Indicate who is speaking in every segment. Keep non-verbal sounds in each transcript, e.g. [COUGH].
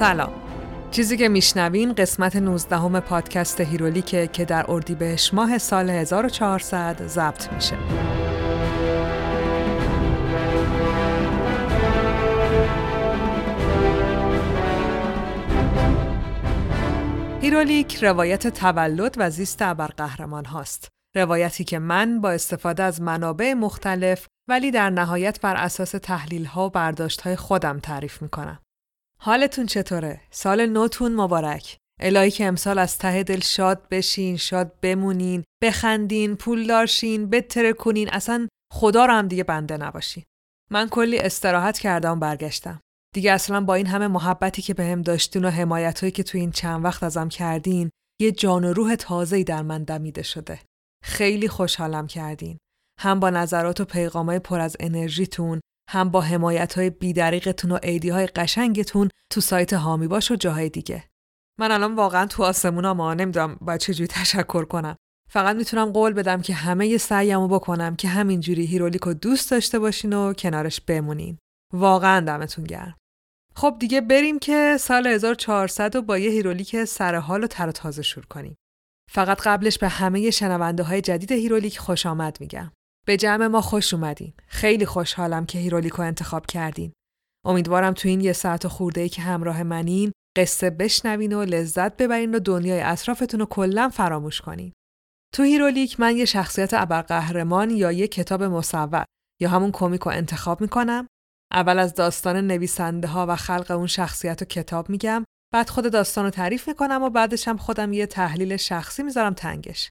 Speaker 1: سلام چیزی که میشنوین قسمت 19 همه پادکست هیرولیکه که در اردیبهشت ماه سال 1400 ضبط میشه هیرولیک روایت تولد و زیست ابرقهرمان هاست. روایتی که من با استفاده از منابع مختلف ولی در نهایت بر اساس تحلیل ها و برداشت های خودم تعریف می‌کنم. حالتون چطوره؟ سال نوتون مبارک. الهی که امسال از ته دل شاد بشین، شاد بمونین، بخندین، پول دارشین، بتره کنین، اصلا خدا رو هم دیگه بنده نباشین. من کلی استراحت کردم برگشتم. دیگه اصلا با این همه محبتی که بهم به داشتین و حمایتهایی که تو این چند وقت ازم کردین یه جان و روح تازه‌ای در من دمیده شده. خیلی خوشحالم کردین. هم با نظرات و پیغامای پر از انرژیتون، هم با حمایت های بیدریغتون و عیدی های قشنگتون تو سایت حامی باش و جاهای دیگه. من الان واقعا تو آسمونام نمی‌دونم باید چجوری تشکر کنم. فقط می‌تونم قول بدم که همه سعیمو بکنم که همینجوری Herolic رو دوست داشته باشین و کنارش بمونین. واقعا دمتون گرم. خب دیگه بریم که سال 1400 رو با یه Herolic سرحال و تر و تازه شروع کنیم. فقط قبلش به همه شنونده های جدید Herolic خوش آمد میگم. به جمع ما خوش اومدین. خیلی خوشحالم که Herolic رو انتخاب کردین. امیدوارم تو این یه ساعت و خرده ای که همراه منین قصه بشنوین و لذت ببرین و دنیای اطرافتون رو کلا فراموش کنین. تو Herolic من یه شخصیت ابرقهرمان یا یه کتاب مصور یا همون کمیک رو انتخاب می‌کنم اول از داستان نویسنده ها و خلق اون شخصیت و کتاب میگم بعد خود داستان رو تعریف می‌کنم و بعدش هم خودم یه تحلیل شخصی می‌ذارم تنگش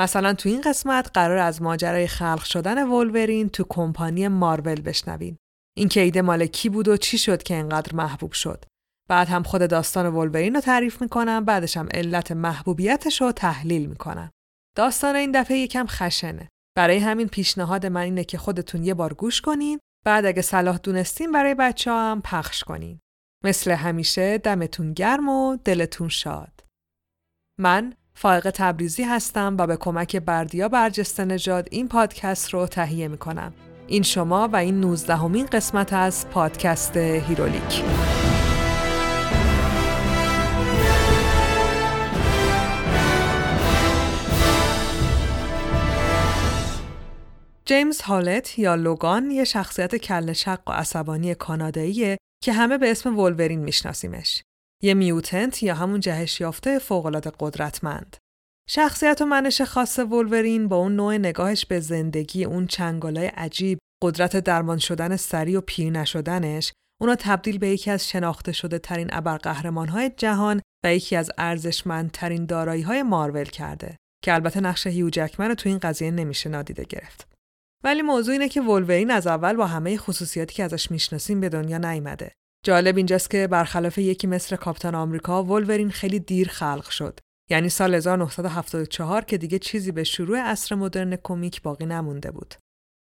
Speaker 1: مثلا تو این قسمت قرار از ماجرای خلق شدن ولورین تو کمپانی مارول بشنوین این که ایده مال کی بود و چی شد که اینقدر محبوب شد بعد هم خود داستان ولورین رو تعریف می‌کنم بعدش هم علت محبوبیتش رو تحلیل می‌کنم داستان این دفعه یکم خشنه برای همین پیشنهاد من اینه که خودتون یه بار گوش کنین بعد اگه صلاح دونستین برای بچه هم پخش کنین. مثل همیشه دمتون گرم و دلتون شاد. من فائق تبریزی هستم و به کمک بردیا برجسته نژاد این پادکست رو تهیه می کنم. این شما و این نوزدهمین قسمت از پادکست هیرولیک. جیمز هالت یا لوگان یه شخصیت کل شق و عصبانی کاناداییه که همه به اسم ولورین میشناسیمش. یه میوتنت یا همون جهش یافته فوق‌العاده قدرتمند. شخصیت و منش خاص ولورین با اون نوع نگاهش به زندگی اون چنگالای عجیب قدرت درمان شدن سری و پیر نشدنش اونو تبدیل به یکی از شناخته شده ترین ابرقهرمان‌های جهان و یکی از ارزشمندترین دارایی‌های مارول کرده که البته نقش هیو جکمن رو تو این قضیه نمیشه نادیده گرفت. ولی موضوع اینه که ولورین از اول با همه خصوصیاتی که ازش می‌شناسیم به دنیا نیامده. جالب اینجاست که برخلاف یکی مثل کاپیتان آمریکا ولورین خیلی دیر خلق شد. یعنی سال 1974 که دیگه چیزی به شروع عصر مدرن کمیک باقی نمونده بود.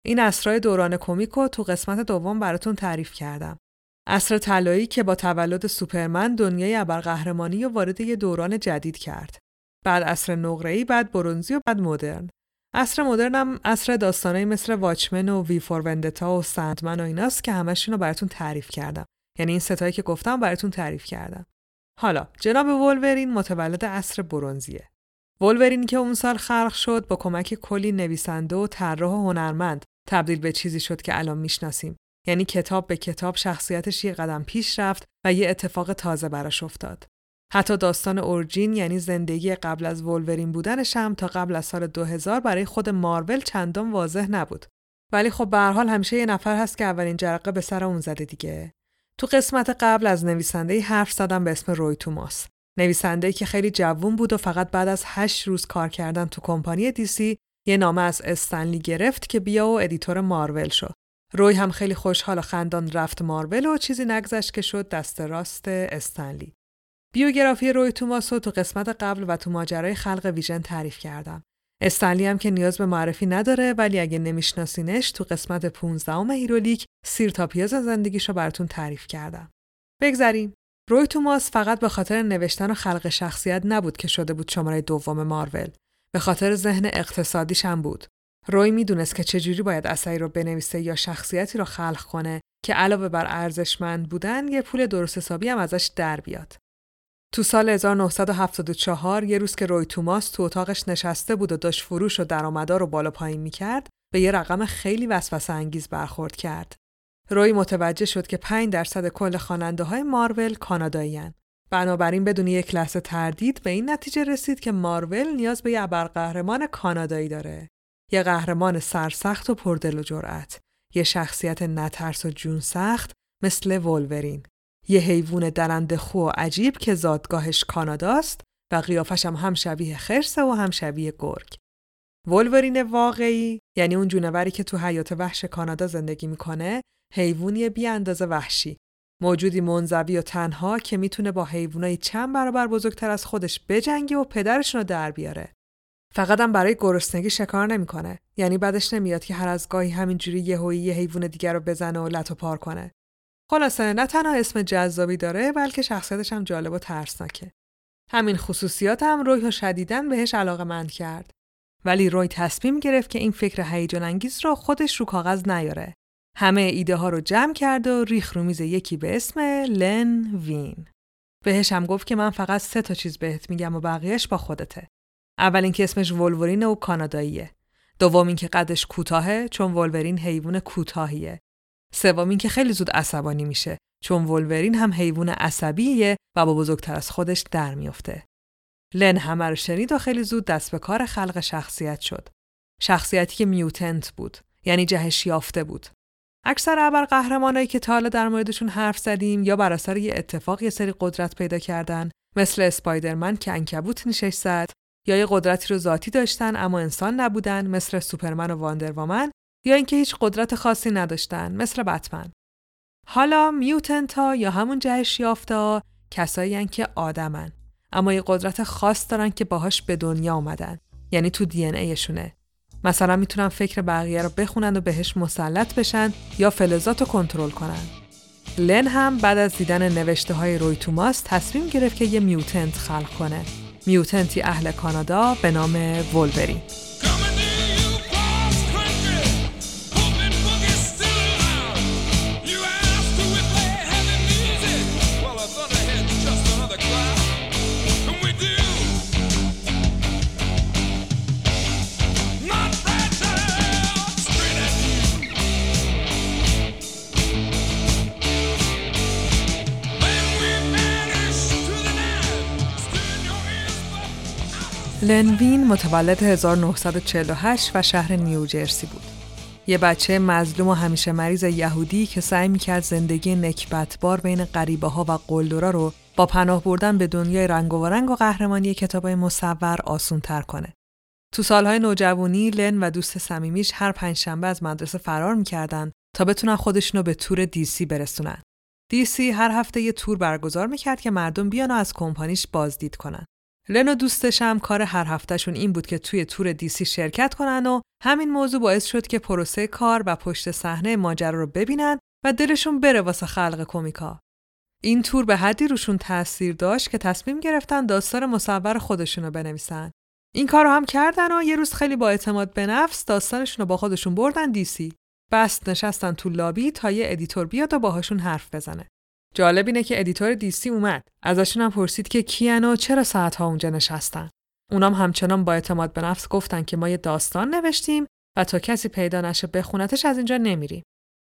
Speaker 1: این عصرهای دوران کمیک رو تو قسمت دوم براتون تعریف کردم. عصر طلایی که با تولد سوپرمن دنیای ابرقهرمانی و وارد یه دوران جدید کرد. بعد عصر نقره‌ای، بعد برونزی و بعد مدرن. عصر مدرنم عصر داستانایی مثل واچمن و وی فور وندتا و سندمن و ایناست که همشون رو براتون تعریف کردم یعنی این ستایی که گفتم براتون تعریف کردم حالا جناب ولورین متولد عصر برونزیه ولورین که اون سال خلق شد با کمک کلی نویسنده و طراح و هنرمند تبدیل به چیزی شد که الان می‌شناسیم یعنی کتاب به کتاب شخصیتش یه قدم پیش رفت و یه اتفاق تازه براش افتاد حتی داستان اورجین یعنی زندگی قبل از ولورین بودنش هم تا قبل از سال 2000 برای خود مارول چندان واضح نبود. ولی خب به هر حال همیشه یه نفر هست که اولین جرقه به سر اون زده دیگه. تو قسمت قبل از نویسنده حرف زدم به اسم روی توماس. نویسنده که خیلی جوون بود و فقط بعد از هشت روز کار کردن تو کمپانی DC یه نامه از استن لی گرفت که بیا و editor Marvel شد. روی هم خیلی خوشحال و خندان رفت مارول و چیزی نگذشت که شد دست راست استن لی. بیوگرافی روی توماسو تو قسمت قبل و تو ماجرای خلق ویژن تعریف کردم. استنلی هم که نیاز به معرفی نداره ولی اگه نمیشناسینش تو قسمت 15 ام هیرولیک سیر تا پیاز زندگیشو براتون تعریف کردم. بگذریم. روی توماس فقط به خاطر نوشتن و خلق شخصیت نبود که شده بود شماره دوم مارول. به خاطر ذهن اقتصادیش هم بود. روی می‌دونست که چجوری باید اثری رو بنویسه یا شخصیتی رو خلق کنه که علاوه بر ارزشمند بودن یه پول درست حسابی هم ازش در بیاد. تو سال 1974 یه روز که روی توماس تو اتاقش نشسته بود و داشت فروش و درآمدا رو بالا پایین می‌کرد به یه رقم خیلی وسوسه انگیز برخورد کرد. روی متوجه شد که 5 درصد کل خواننده های مارول کاناداییان. بنابراین بدون یک لحظه تردید به این نتیجه رسید که مارول نیاز به یه ابرقهرمان کانادایی داره. یه قهرمان سرسخت و پردل و جرأت. یه شخصیت نترس و جون سخت مثل ولورین. یه حیوان درنده خو عجیب که زادگاهش کاناداست و قیافش هم, هم شبیه خرسه و هم شبیه گرگ. ولورین واقعی یعنی اون جونوری که تو حیات وحش کانادا زندگی می‌کنه حیوانی بی اندازه وحشی. موجودی منزوی و تنها که می‌تونه با حیوانای چند برابر بزرگتر از خودش بجنگه و پدرشون رو در بیاره. فقط هم برای گرسنگی شکار نمی‌کنه. یعنی بعدش نمیاد که هر از گاهی همینجوری یهویی یه حیوان دیگر رو بزنه و لط و پار کنه. خلاصه نه تنها اسم جذابی داره بلکه شخصیتش هم جالب و ترسناکه همین خصوصیات هم روی و شدیدن بهش علاقه مند کرد ولی روی تصمیم گرفت که این فکر هیجان انگیز رو خودش رو کاغذ نیاره همه ایده ها رو جمع کرد و ریخ رو میز یکی به اسم لن وین. بهش هم گفت که من فقط سه تا چیز بهت میگم و بقیهش با خودته. اول اینکه اسمش ولورین و کاناداییه. دوم اینکه قدش کوتاهه چون ولورین حیوان کوتاهیه. سوم اینکه خیلی زود عصبانی میشه چون ولورین هم حیوان عصبیه و با بزرگتر از خودش در میافته. لن همه رو شنید و خیلی زود دست به کار خلق شخصیت شد. شخصیتی که میوتنت بود یعنی جهش یافته بود. اکثر ابر قهرمانایی که تا حالا در موردشون حرف زدیم یا بر اثر یه اتفاق یه سری قدرت پیدا کردن مثل اسپایدرمن که انکبوت نشش زد یا یه قدرتی رو ذاتی داشتن اما انسان نبودن مثل سوپرمن و واندروامن یا اینکه هیچ قدرت خاصی نداشتن مثل بتمن حالا میوتنت ها یا همون جهش یافته ها کسایی که آدمن اما یه قدرت خاص دارن که باهاش به دنیا اومدن یعنی تو دی ایشونه مثلا می‌تونن فکر بقیه رو بخونن و بهش مسلط بشن یا فلزات رو کنترل کنن. لن هم بعد از دیدن نوشته های روی توماس تصمیم گرفت که یه میوتنت خلق کنه. میوتنتی اهل کانادا به نام ولبرین. لنوین متولد 1948 و شهر نیوجرسی بود. یه بچه مظلوم و همیشه مریض یهودی که سعی می‌کرد زندگی نکبتبار بین غریبه ها و قلدرا رو با پناه بردن به دنیای رنگ و رنگ و قهرمانی کتابای مصور آسون تر کنه. تو سالهای نوجوانی لن و دوست صمیمیش هر پنجشنبه از مدرسه فرار می‌کردن تا بتونن خودشونو به تور دیسی برسونن. دیسی هر هفته یه تور برگزار می‌کرد که مردم بیان و از کمپانیش بازدید کنن. لن و دوستش کار هر هفتهشون این بود که توی تور DC شرکت کنن و همین موضوع باعث شد که پروسه کار و پشت صحنه ماجرا رو ببینن و دلشون بره واسه خلق کمیکا. این تور به حدی روشون تاثیر داشت که تصمیم گرفتن داستان مصور خودشون رو بنویسن. این کار رو هم کردن و یه روز خیلی با اعتماد به نفس داستانشون رو با خودشون بردن DC. بست نشستن تو لابی تا یه editor بیاد و باهاشون حرف بزنه. جالب اینه که editor دیسی اومد. ازشون هم پرسید که کیان و چرا ساعتها اونجا نشستن. اونام همچنان با اعتماد به نفس گفتن که ما یه داستان نوشتیم و تا کسی پیدا نشه بخونتش از اینجا نمیریم.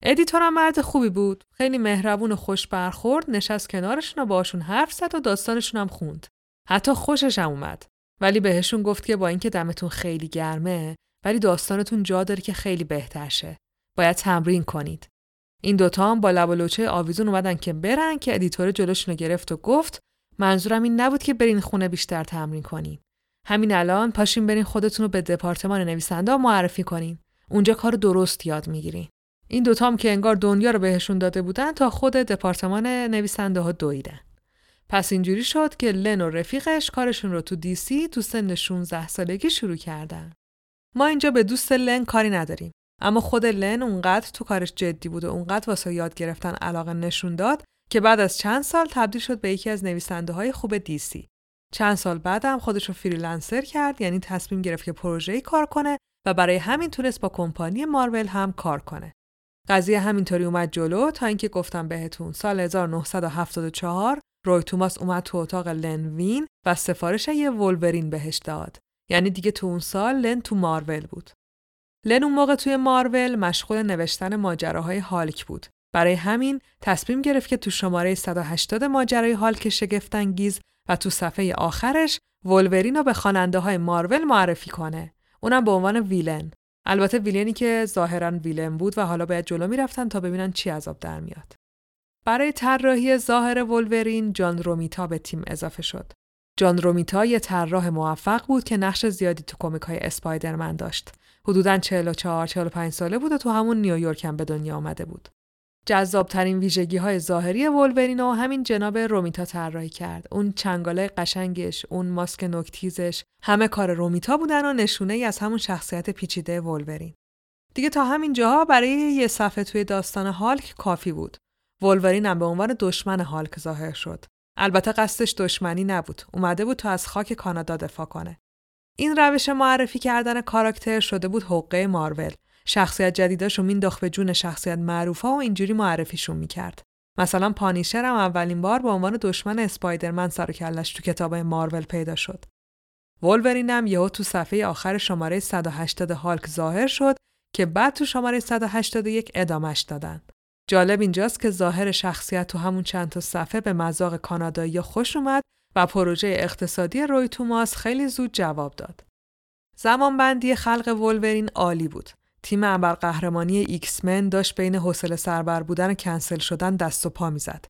Speaker 1: editor هم مرد خوبی بود. خیلی مهربون و خوش برخورد نشست کنارشون و باشون حرف زد و داستانشون هم خوند. حتی خوشش هم اومد. ولی بهشون گفت که با اینکه دمتون خیلی گرمه ولی داستانتون جا داره که خیلی بهتر شه. باید تمرین کنید. این دوتا هم با لب و لوچه آویزون اومدن که برن که editor جلوشون رو گرفت و گفت منظورم این نبود که برین خونه بیشتر تمرین کنین. همین الان پاشین برین خودتون رو به دپارتمان نویسنده معرفی کنین. اونجا کار درست یاد می‌گیرین. این دوتا هم که انگار دنیا رو بهشون داده بودن تا خود دپارتمان نویسنده ها دویدن. پس اینجوری شد که لن و رفیقش کارشون رو تو دیسی تو سن 16 سالگی شروع کردن. ما اینجا به دوست لن کاری نداریم. اما خود لن اونقدر تو کارش جدی بود و اونقدر واسه یاد گرفتن علاقه نشون داد که بعد از چند سال تبدیل شد به یکی از نویسنده های خوب دیسی. چند سال بعدم خودش رو freelancer کرد یعنی تصمیم گرفت که پروژه‌ای کار کنه و برای همین تونست با کمپانی مارول هم کار کنه. قضیه همینطوری اومد جلو تا اینکه گفتم بهتون سال 1974 روی توماس اومد تو اتاق لن وین و سفارش یه ولورین بهش داد. یعنی دیگه تو اون سال لن تو مارول بود. لن اون موقع توی مارول مشغول نوشتن ماجراهای هالک بود. برای همین تصمیم گرفت که تو شماره 180 ماجرای هالک شگفتانگیز و تو صفحه آخرش ولورین رو به خواننده های مارول معرفی کنه. اونم به عنوان ویلن. البته ویلنی که ظاهرا ویلن بود و حالا باید جلو می‌رفتن تا ببینن چی عذاب در میاد. برای طراحی ظاهر ولورین جان رومیتا به تیم اضافه شد. جان رومیتا یه طراح موفق بود که نقش زیادی تو کمیک های اسپایدرمن داشت. حدوداً 44 45 ساله بود و تو همون نیویورک هم به دنیا آمده بود. جذابترین ویژگی های ظاهری ولورین و همین جناب رومیتا طراحی کرد. اون چنگاله قشنگش، اون ماسک نکتیزش، همه کار رومیتا بودن و نشونه ای از همون شخصیت پیچیده ولورین. دیگه تا همین جاها برای یه صفحه توی داستان هالک کافی بود. ولورین هم به عنوان دشمن هالک ظاهر شد. البته قصدش دشمنی نبود. اومده بود تا از خاک کانادا دفاع کنه. این روش معرفی کردن کاراکتر شده بود حقه مارول. شخصیت جدیداشو مینداخت به جون شخصیت معروفا و اینجوری معرفیشون می‌کرد. مثلا پانیشر هم اولین بار به عنوان دشمن اسپایدرمن سر کلش تو کتاب مارول پیدا شد. ولورین هم یهو تو صفحه آخر شماره 180 هالک ظاهر شد که بعد تو شماره 181 ادامش دادن. جالب اینجاست که ظاهر شخصیت تو همون چند تا صفحه به مذاق کانادایی خوش اومد و پروژه اقتصادی روی توماس خیلی زود جواب داد. زمان بندی خلق ولورین عالی بود. تیم ابرقهرمانی ایکس من داشت بین حوصله سربر بودن و کنسل شدن دست و پا می‌زد.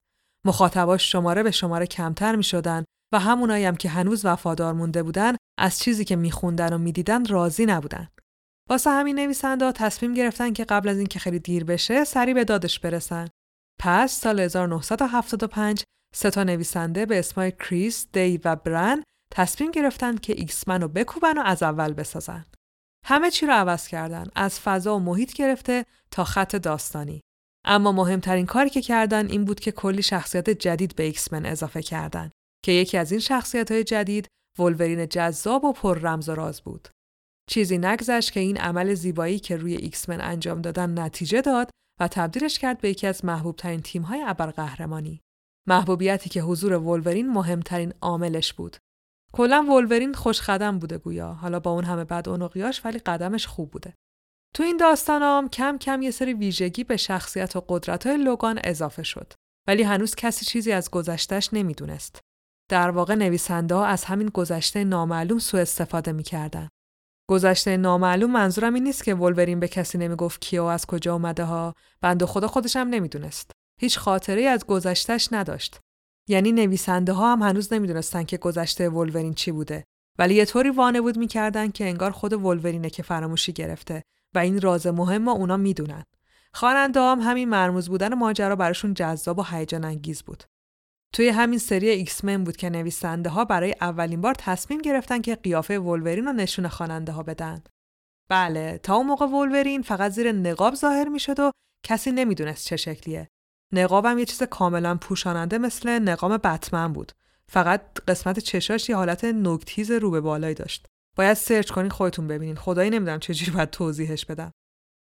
Speaker 1: مخاطباش شماره به شماره کمتر می شدن و همونایی هم که هنوز وفادار مونده بودن از چیزی که میخوندن و می‌دیدن راضی نبودن. واسه همین نویسنده تصمیم گرفتن که قبل از اینکه خیلی دیر بشه سری به دادش برسن. پس سال 1975 سه تا نویسنده به اسمای کریس، دی و برن تصمیم گرفتن که ایکسمن رو بکوبن و از اول بسازن. همه چی رو عوض کردن از فضا و محیط گرفته تا خط داستانی. اما مهمترین کاری که کردن این بود که کلی شخصیت جدید به ایکسمن اضافه کردن که یکی از این شخصیت های جدید ولورین جذاب و پر رمز و راز بود. چیزی نگذشت که این عمل زیبایی که روی ایکسمن انجام دادن نتیجه داد و تبدیلش کرد به یکی از محبوب ترین تیم های ابرقهرمانی. محبوبیتی که حضور ولورین مهمترین عاملش بود. کلا ولورین خوش قدم بوده گویا حالا با اون همه بد اونقیاش ولی قدمش خوب بوده. تو این داستانام کم کم یه سری ویژگی به شخصیت و قدرت های لوگان اضافه شد. ولی هنوز کسی چیزی از گذشتش نمی‌دونست. در واقع نویسنده ها از همین گذشته نامعلوم سوء استفاده می‌کردن. گذشته نامعلوم منظورم این نیست که ولورین به کسی نمی‌گفت کیو از کجا اومده ها بند خدا خودش هم نمی‌دونست هیچ خاطره از گذشتش نداشت یعنی نویسنده ها هم هنوز نمی‌دونستن که گذشته ولورین چی بوده ولی یه طوری وانمود می‌کردن که انگار خود ولورینه که فراموشی گرفته و این راز مهم اونا می‌دونن خواننده هم همین مرموز بودن ماجرا براشون جذاب و هیجان انگیز بود توی همین سری ایکس من بود که نویسنده ها برای اولین بار تصمیم گرفتن که قیافه ولورین رو نشون خواننده ها بدن. بله، تا اون موقع ولورین فقط زیر نقاب ظاهر می شد و کسی نمی‌دونست چه شکلیه. نقابم یه چیز کاملا پوشاننده مثل نقاب بتمن بود. فقط قسمت چشاش یه حالت نوکتیز رو به بالایی داشت. باید search کنین خودتون ببینین. خدایی نمی‌دونم چجوری باید توضیحش بدم.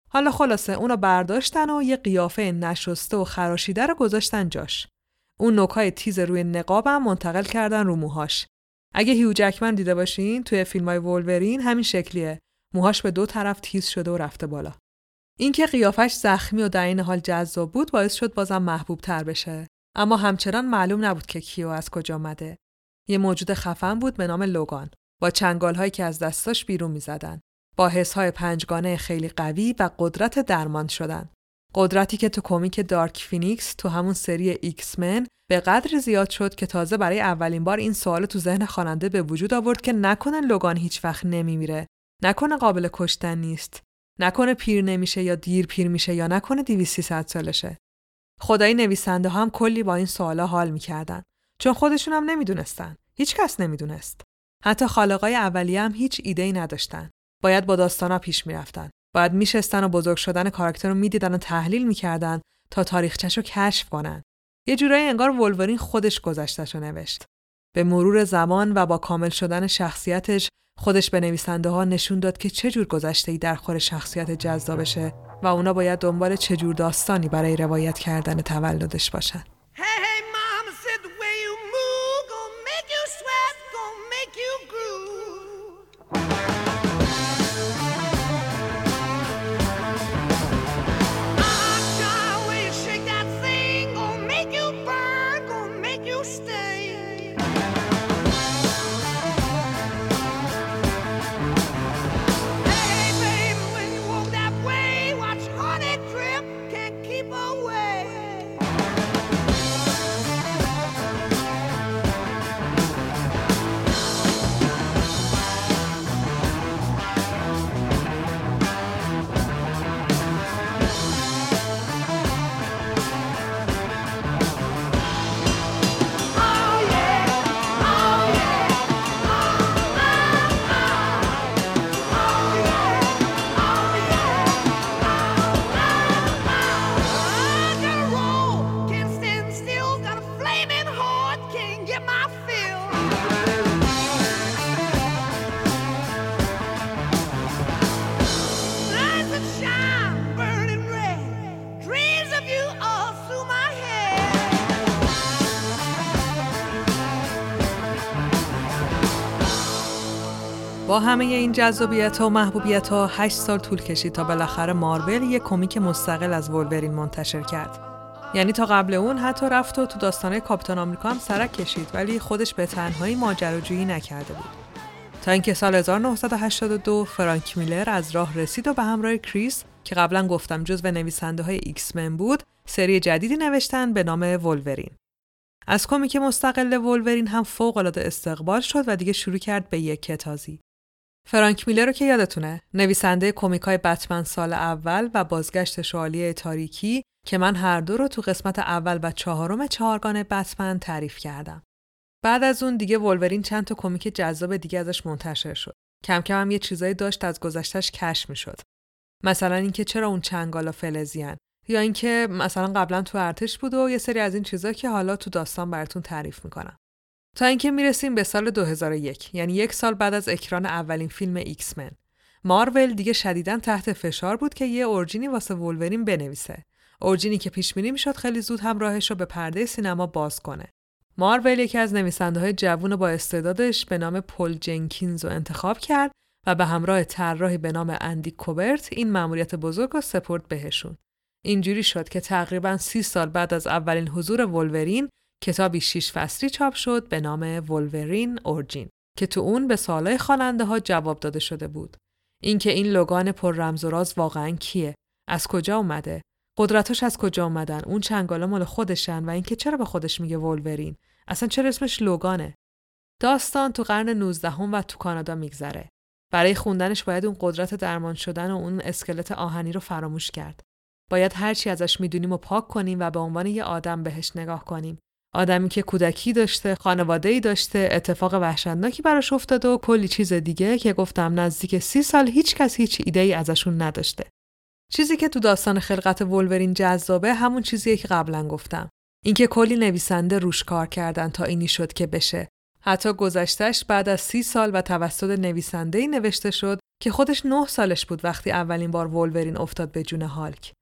Speaker 1: حالا خلاصه اونو برداشتن و یه قیافه نشسته و خراشیده رو گذاشتن جاش. اون نوکای تیز روی نقابم منتقل کردن رو موهاش. اگه هیو جکمن دیده باشین توی فیلم های ولورین همین شکلیه. موهاش به دو طرف تیز شده و رفته بالا. اینکه قیافش زخمی و در این حال جذاب بود باعث شد بازم محبوب تر بشه. اما همچنان معلوم نبود که کیو از کجا آمده. یه موجود خفن بود به نام لوگان با چنگال هایی که از دستاش بیرون می‌زدن. با حس های پنجگانه خیلی قوی و قدرت درمان شدن. قدرتی که تو کمیک Dark Phoenix تو همون سری ایکس من به قدری زیاد شد که تازه برای اولین بار این سوال تو ذهن خواننده به وجود آورد که نکنه لوگان هیچ وقت نمیمیره نکنه قابل کشتن نیست نکنه پیر نمیشه یا دیر پیر میشه یا نکنه 200 سالشه. خود نویسنده هم کلی با این سوالا حال می‌کردن. چون خودشون هم نمی‌دونستن. هیچ کس نمی‌دونست. حتی خالقای اولیه هم هیچ ایده ای نداشتن. باید با داستانا پیش می‌رفتن. باید میشستن و بزرگ شدن کاراکتر رو می‌دیدن و تحلیل می‌کردن تا تاریخچش رو کشف کنن. یه جورایی انگار ولورین خودش گذشتش رو نوشت. به مرور زمان و با کامل شدن شخصیتش خودش به نویسنده ها نشون داد که چه جور گذشته ای در خور شخصیت جذابشه و اونا باید دنبال چه جور داستانی برای روایت کردن تولدش باشن. با همه این جذابیت و محبوبیت ها 8 سال طول کشید تا بالاخره مارول یک کمیک مستقل از ولورین منتشر کرد. یعنی تا قبل اون حتی رفت و تو داستانه کاپیتان آمریکا هم سرک کشید ولی خودش به تنهایی ماجراجویی نکرده بود. تا اینکه سال 1982 فرانک میلر از راه رسید و به همراه کریس که قبلا گفتم جزو نویسنده های ایکس من بود سری جدیدی نوشتن به نام ولورین. از کمیک مستقل ولورین هم فوق العاده استقبال شد و دیگه شروع کرد به یکه‌تازی. فرانک میلر رو که یادتونه نویسنده کمیکای بتمن سال اول و بازگشت شوالیه تاریکی که من هر دو رو تو قسمت اول و چهارم چهارگان بتمن تعریف کردم. بعد از اون دیگه ولورین چند تا کمیک جذاب دیگه ازش منتشر شد. کم کم هم یه چیزایی داشت از گذشتش کش می‌شد. مثلا اینکه چرا اون چنگالا فلزیان یا اینکه مثلا قبلا تو ارتش بود و یه سری از این چیزا که حالا تو داستان براتون تعریف می‌کنم. تا اینکه می‌رسیم به سال 2001 یعنی یک سال بعد از اکران اولین فیلم ایکس من مارول دیگه شدیدا تحت فشار بود که یه origin ی واسه وولورین بنویسه. origin ی که پیش بینی می‌شد خیلی زود هم راهش رو به پرده سینما باز کنه. مارول یکی از نویسنده های جوون با استعدادش به نام پل جنکینز رو انتخاب کرد و به همراه طراحی به نام اندی کوبرت این مأموریت بزرگ رو سپرد بهشون. اینجوری شد که تقریبا سی سال بعد از اولین حضور ولورین کتابی شیش فصلی چاپ شد به نام ولورین اورجین که تو اون به سوالای خواننده ها جواب داده شده بود. اینکه این لوگان پر رمز و راز واقعا کیه؟ از کجا اومده؟ قدرتاش از کجا اومدن؟ اون چنگالا مال خودشن و اینکه چرا به خودش میگه ولورین؟ اصلا چرا اسمش لوگانه؟ داستان تو قرن 19 هم و تو کانادا میگذره. برای خوندنش باید اون قدرت درمان شدن و اون اسکلت آهنی رو فراموش کرد. باید هرچی ازش می‌دونیم و پاک کنیم و به عنوان یه آدم بهش نگاه کنیم آدمی که کودکی داشته، خانواده ای داشته، اتفاق وحشتناکی براش افتاده و کلی چیز دیگه که گفتم نزدیک سی سال هیچ کس هیچ ایده ای ازشون نداشته. چیزی که تو داستان خلقت ولورین جذابه همون چیزیه که قبلا گفتم. اینکه کلی نویسنده روش کار کردن تا اینی شد که بشه. حتی گذشتش بعد از سی سال و توسط نویسنده ای نوشته شد که خودش نه سالش بود وقتی اولین بار ولورین افتاد به جون هالک.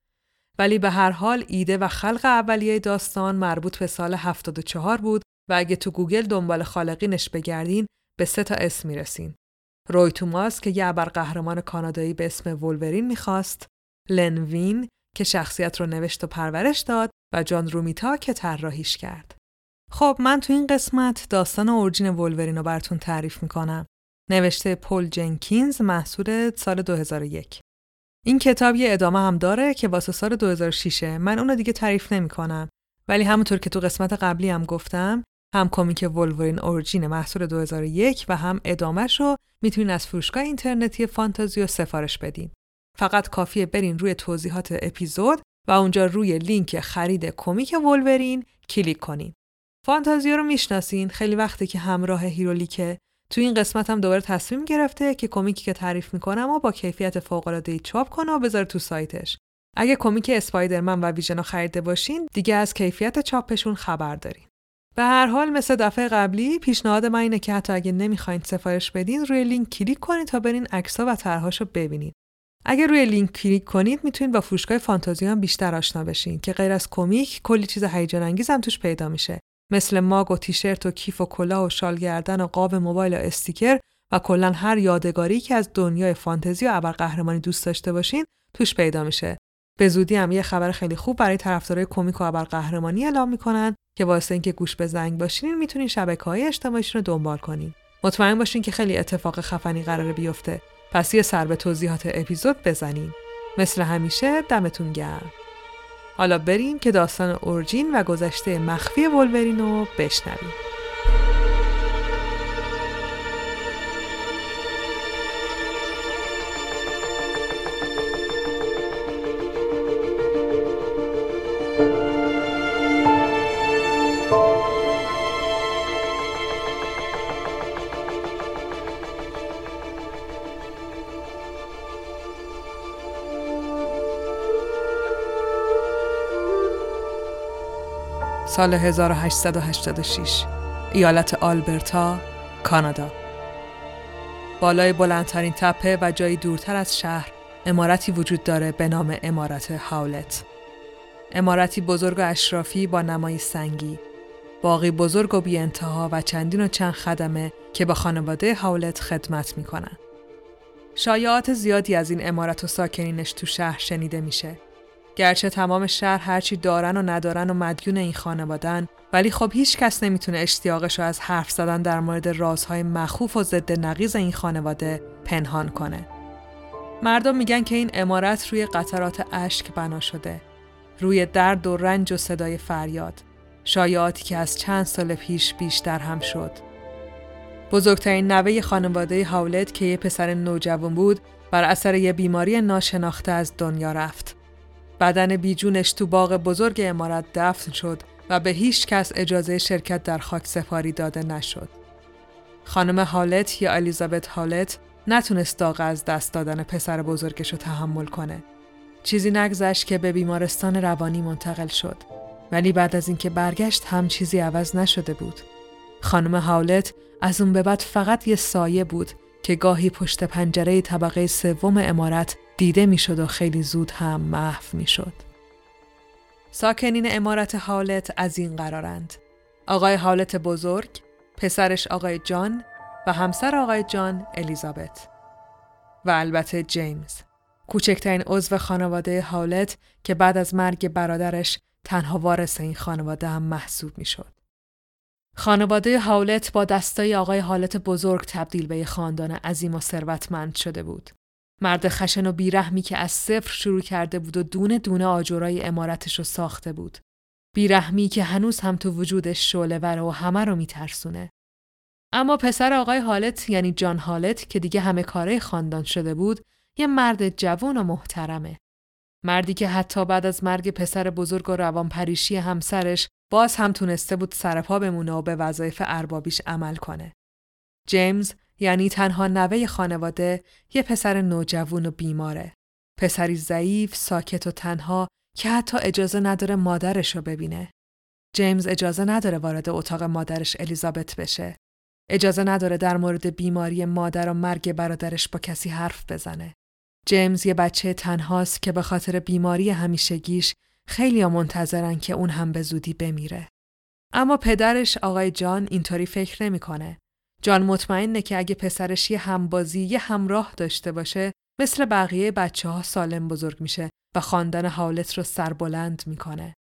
Speaker 1: ولی به هر حال ایده و خلق اولیه داستان مربوط به سال 74 بود و اگه تو گوگل دنبال خالقینش بگردین به سه تا اسم می‌رسین. روی توماس که یه قهرمان کانادایی به اسم ولورین می‌خواست، لن وین که شخصیت رو نوشت و پرورش داد و جان رومیتا که طراحیش کرد. خب من تو این قسمت داستان اورجین ولورین رو براتون تعریف می‌کنم. نوشته پل جنکینز محصول سال 2001. این کتاب یه ادامه هم داره که واسه سال 2006 من اونو دیگه تعریف نمی کنم. ولی همونطور که تو قسمت قبلی هم گفتم هم کمیک ولورین origin محصول 2001 و هم ادامهش رو می‌تونین از فروشگاه اینترنتی فانتازیو سفارش بدین. فقط کافیه برین روی توضیحات اپیزود و اونجا روی لینک خرید کمیک ولورین کلیک کنین. فانتازیو رو می‌شناسین خیلی وقته که همراه هیرولیکه تو این قسمت هم دوباره تصمیم گرفته که کمیکی که تعریف می‌کنم و با کیفیت فوق العاده چاپ کنه و بذاره تو سایتش. اگه کمیک اسپایدرمن و ویژن رو خریده باشین دیگه از کیفیت چاپشون خبر دارین. به هر حال مثل دفعه قبلی پیشنهاد من اینه که حتی اگه نمی‌خواین سفارش بدین روی لینک کلیک کنید تا برین عکس‌ها و طرحهاشو ببینید. اگر روی لینک کلیک کنید می‌تونید با فروشگاه فانتازیو هم بیشتر آشنا بشین که غیر از کمیک کلی چیز هیجان انگیز هم توش پیدا میشه. مثل ماگ و تیشرت و کیف و کلاه و شال گردن و قاب موبایل و استیکر و کلا هر یادگاری که از دنیای فانتزی و ابرقهرمانی دوست داشته باشین توش پیدا میشه. به زودی هم یه خبر خیلی خوب برای طرفدارای کمیک و ابرقهرمانی اعلام می‌کنن که واسه اینکه گوش به زنگ باشین می‌تونین شبکه های اجتماعیشون رو دنبال کنین. مطمئن باشین که خیلی اتفاق خفنی قراره بیفته. پس یه سر به توضیحات اپیزود بزنین. مثل همیشه دمتون گرم. حالا بریم که داستان اورجین و گذشته مخفی ولورین رو بشنویم. سال 1886 ایالت آلبرتا کانادا. بالای بلندترین تپه و جایی دورتر از شهر امارتی وجود داره به نام امارت هاولت. امارتی بزرگ و اشرافی با نمای سنگی. باقی بزرگ و بی انتها و چندین و چند خدمه که با خانواده هاولت خدمت می‌کنن. شایعات زیادی از این امارت و ساکنینش تو شهر شنیده میشه. گرچه تمام شهر هرچی دارن و ندارن و مدیون این خانوادن ولی خب هیچ کس نمی‌تونه اشتیاقش رو از حرف زدن در مورد رازهای مخوف و ضد نقیز این خانواده پنهان کنه. مردم میگن که این امارت روی قطرات اشک بنا شده. روی درد و رنج و صدای فریاد. شایعاتی که از چند سال پیش بیشتر هم شد. بزرگترین نوه خانواده هاولت که یه پسر نوجوان بود بر اثر یه بیماری ناشناخته از دنیا رفت. بدن بیجونش تو باغ بزرگ امارت دفن شد و به هیچ کس اجازه شرکت در خاک سفاری داده نشد. خانم هالت یا الیزابت هالت نتونست داغ از دست دادن پسر بزرگش رو تحمل کنه. چیزی نگذشت که به بیمارستان روانی منتقل شد. ولی بعد از اینکه برگشت هم چیزی عوض نشده بود. خانم هاولت از اون به بعد فقط یه سایه بود که گاهی پشت پنجره طبقه سوم امارت دیده می‌شد و خیلی زود هم محو می‌شد. ساکنین امارت حالت از این قرارند. آقای حالت بزرگ، پسرش آقای جان و همسر آقای جان الیزابت و البته جیمز. کوچکترین عضو خانواده حالت که بعد از مرگ برادرش تنها وارث این خانواده هم محسوب می شد. خانواده هاولت با دستای آقای حالت بزرگ تبدیل به خاندان عظیم و ثروتمند شده بود. مرد خشن و بیرحمی که از صفر شروع کرده بود و دونه دونه آجرای امارتش رو ساخته بود. بیرحمی که هنوز هم تو وجودش شعله و همه رو میترسونه. اما پسر آقای حالت یعنی جان حالت که دیگه همه کاره خاندان شده بود یه مرد جوان و محترمه. مردی که حتی بعد از مرگ پسر بزرگ و روانپریشی همسرش باز هم تونسته بود سرپا بمونه و به وظایف اربابیش عمل کنه. جیمز یعنی تنها نوه خانواده یه پسر نوجوون و بیماره. پسری ضعیف، ساکت و تنها که حتی اجازه نداره مادرش رو ببینه. جیمز اجازه نداره وارد اتاق مادرش الیزابت بشه. اجازه نداره در مورد بیماری مادر و مرگ برادرش با کسی حرف بزنه. جیمز یه بچه تنهاست که به خاطر بیماری همیشگیش خیلی منتظرن که اون هم به زودی بمیره. اما پدرش آقای جان اینطوری فکر نمی‌کنه. جان مطمئنه که اگه پسرش یه همبازی یه همراه داشته باشه مثل بقیه بچه ها سالم بزرگ میشه و خواندن حالت رو سربلند می‌کنه.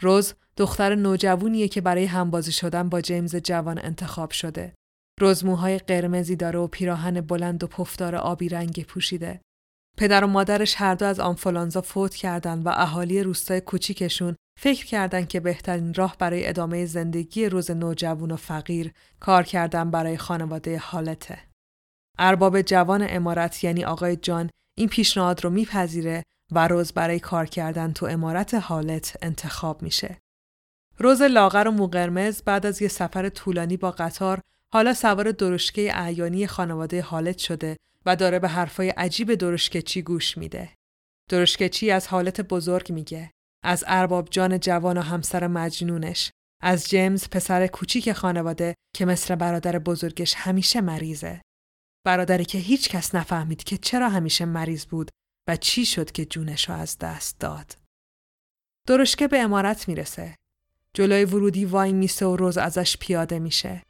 Speaker 1: روز دختر نوجوونیه که برای همبازی شدن با جیمز جوان انتخاب شده. روز موهای قرمزی داره و پیراهن بلند و پفدار آبی رنگ پوشیده. پدر و مادرش هر دو از آنفولانزا فوت کردن و اهالی روستای کوچیکشون فکر کردند که بهترین راه برای ادامه زندگی روز نوجوان و فقیر کار کردن برای خانواده حالته. ارباب جوان امارت یعنی آقای جان این پیشنهاد رو میپذیره و روز برای کار کردن تو امارت حالت انتخاب میشه. روز لاغر و موقرمز بعد از یه سفر طولانی با قطار حالا سوار درشکه اعیانی خانواده حالت شده و داره به حرفای عجیب درشکچی گوش میده. درشکچی از حالت بزرگ میگه. از ارباب جان جوان و همسر مجنونش از جیمز پسر کوچیک خانواده که مثل برادر بزرگش همیشه مریضه. برادری که هیچ کس نفهمید که چرا همیشه مریض بود و چی شد که جونش رو از دست داد. درشکه به امارت می‌رسه. جلوی ورودی وای میسه و روز ازش پیاده میشه.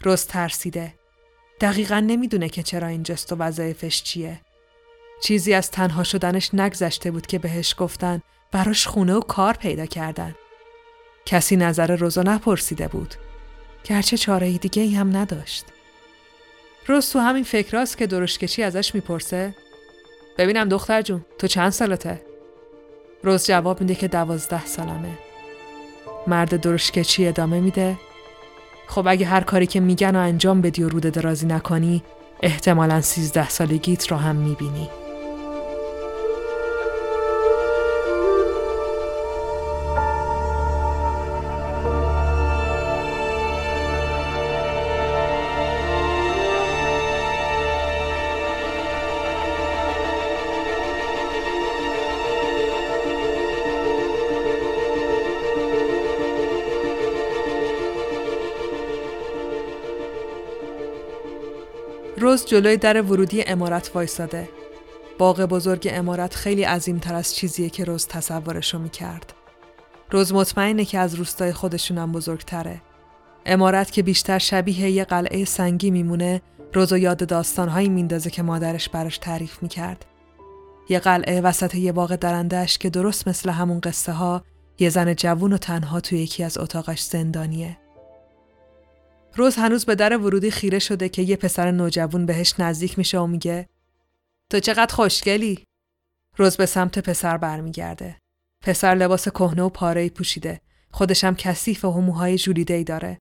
Speaker 1: روز ترسیده. دقیقا نمی‌دونه که چرا این جست و وظایفش چیه. چیزی از تنها شدنش نگذشته بود که بهش گفتن براش خونه و کار پیدا کردن. کسی نظر روزو نپرسیده بود. گرچه چاره دیگه ای هم نداشت. روز تو همین فکراست که درشکچی ازش می‌پرسه ببینم دختر جون تو چند سالته؟ روز جواب میده که دوازده سالمه. مرد درشکچی ادامه میده خب اگه هر کاری که میگن و انجام بدی و روده درازی نکنی احتمالا سیزده سالگیت رو هم می‌بینی. روز جلوی در ورودی امارت وایساده. باغ بزرگ امارت خیلی عظیمتر از چیزیه که روز تصورشو می‌کرد. روز مطمئنه که از روستای خودشونم بزرگتره. امارت که بیشتر شبیه یه قلعه سنگی میمونه روز و یاد داستانهایی میندازه که مادرش براش تعریف می‌کرد. یه قلعه وسط یه باغ درندهش که درست مثل همون قصه ها یه زن جوون و تنها توی یکی از اتاقش زندانیه. روز هنوز به در ورودی خیره شده که یه پسر نوجوون بهش نزدیک میشه و میگه تو چقدر خوشگلی؟ روز به سمت پسر برمیگرده. پسر لباس کهنه و پاره پوشیده. خودشم کثیف و موهای جولیده ای داره.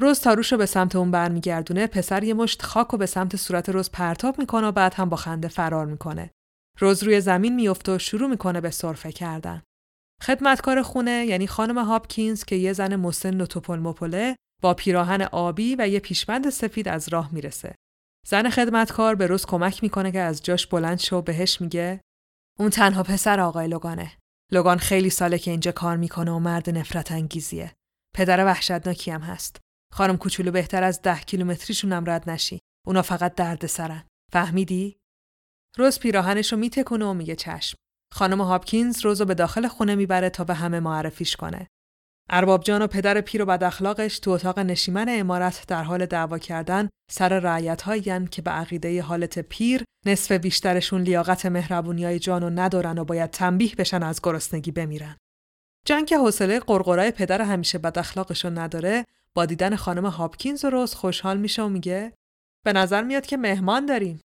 Speaker 1: روز تاروش رو به سمت اون برمیگردونه. پسر یه مشت خاک و به سمت صورت روز پرتاب می‌کنه و بعد هم با خنده فرار می‌کنه. روز روی زمین میفته و شروع می‌کنه به سرفه کردن. خدمتکار خونه یعنی خانم هاپکینز که یه زن مسن و توپل مپله با پیراهن آبی و یه پیشبند سفید از راه می‌رسه. زن خدمتکار به روز کمک می‌کنه که از جاش بلند شو بهش میگه اون تنها پسر آقای لوگانه. لوگان خیلی ساله که اینجا کار می‌کنه و مرد نفرت انگیزیه. پدر وحشتناکی هم هست. خانم کوچولو بهتر از ده کیلومتریشون هم رد نشی. اونا فقط درد سرن. فهمیدی؟ روز پیراهنش رو میتکونه و میگه چشم. خانم هاپکینز روزو به داخل خونه می‌بره تا به همه معرفیش کنه. ارباب جان و پدر پیر و بد اخلاقش تو اتاق نشیمن امارت در حال دعوا کردن سر رعیت که به عقیده حالت پیر نصف بیشترشون لیاقت مهربونی های جان و ندارن و باید تنبیه بشن از گرسنگی بمیرن. جان که حوصله قرقرای پدر همیشه بد اخلاقشو نداره با دیدن خانم هاپکینز و روز خوشحال میشه و میگه به نظر میاد که مهمان داریم.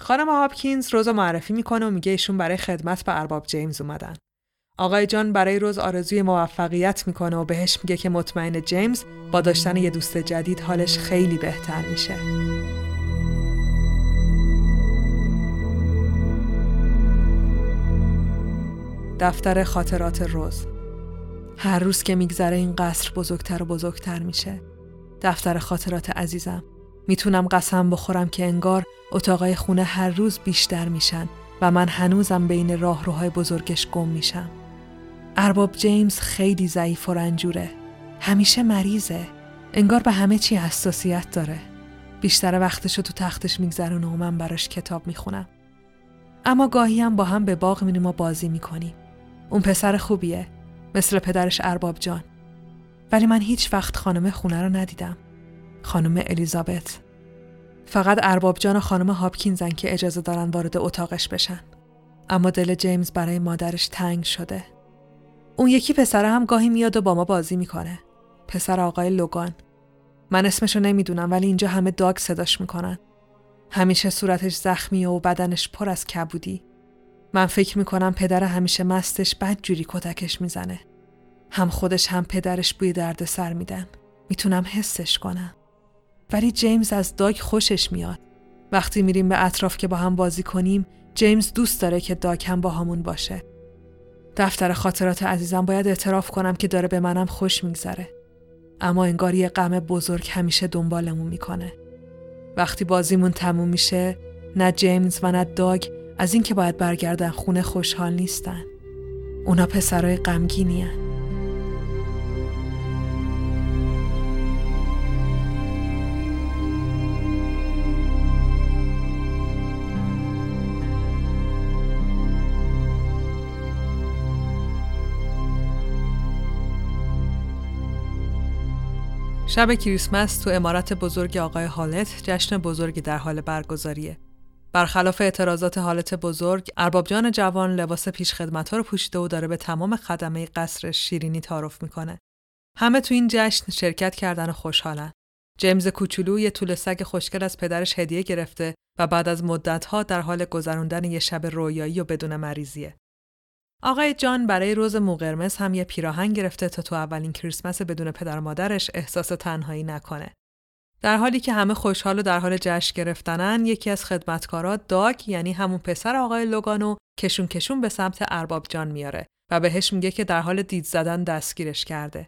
Speaker 1: خانم هاپکینز روز معرفی می‌کنه و میگه ایشون برای خدمت به ارباب جیمز اومدن. آقای جان برای روز آرزوی موفقیت می‌کنه و بهش میگه که مطمئن جیمز با داشتن یه دوست جدید حالش خیلی بهتر میشه. دفتر خاطرات روز هر روز که میگذره این قصر بزرگتر و بزرگتر میشه. دفتر خاطرات عزیزم می‌تونم قسم بخورم که انگار اتاقای خونه هر روز بیشتر میشن و من هنوزم بین راهروهای بزرگش گم میشم. ارباب جیمز خیلی ضعیف و رنجوره. همیشه مریضه. انگار به همه چی حساسیت داره. بیشتر وقتشو تو تختش میگذرونه و من براش کتاب می‌خونم. اما گاهی هم با هم به باغ میریم و بازی می‌کنیم. اون پسر خوبیه. مثل پدرش ارباب جان. ولی من هیچ وقت خانم خونه رو ندیدم. خانم الیزابت. فقط ارباب جان و خانم هاپکینزن که اجازه دارن وارد اتاقش بشن. اما دل جیمز برای مادرش تنگ شده. اون یکی پسره هم گاهی میاد و با ما بازی می‌کنه. پسر آقای لوگان. من اسمشو نمی‌دونم ولی اینجا همه داگ صداش می‌کنن. همیشه صورتش زخمی و بدنش پر از کبودی. من فکر می‌کنم پدر همیشه مستش بد جوری کتکش می‌زنه. هم خودش هم پدرش بوی درد سر میدن. می‌تونم حسش کنم. ولی جیمز از داگ خوشش میاد. وقتی میریم به اطراف که با هم بازی کنیم جیمز دوست داره که داگ هم با همون باشه. دفتر خاطرات عزیزم باید اعتراف کنم که داره به منم خوش میگذره. اما انگار یه غم بزرگ همیشه دنبالمون می‌کنه. وقتی بازیمون تموم میشه نه جیمز و نه داگ از اینکه باید برگردن خونه خوشحال نیستن. اونا پسرای غمگینی شب کریسمس تو امارت بزرگ آقای حالت جشن بزرگی در حال برگزاریه. برخلاف اعتراضات حالت بزرگ، اربابجان جوان لباس پیشخدمت‌ها رو پوشیده و داره به تمام خدمه قصر شیرینی تعارف می‌کنه. همه تو این جشن شرکت کردن و خوشحالن. جیمز کوچولو یه طول سگ خوشگل از پدرش هدیه گرفته و بعد از مدتها در حال گذراندن یه شب رویایی و بدون مریضیه. آقای جان برای روز موقرمز هم یه پیراهن گرفته تا تو اولین کریسمس بدون پدر مادرش احساس تنهایی نکنه. در حالی که همه خوشحال و در حال جشن گرفتنن یکی از خدمتکارا داگ یعنی همون پسر آقای لوگانو کشون کشون به سمت ارباب جان میاره و بهش میگه که در حال دید زدن دستگیرش کرده.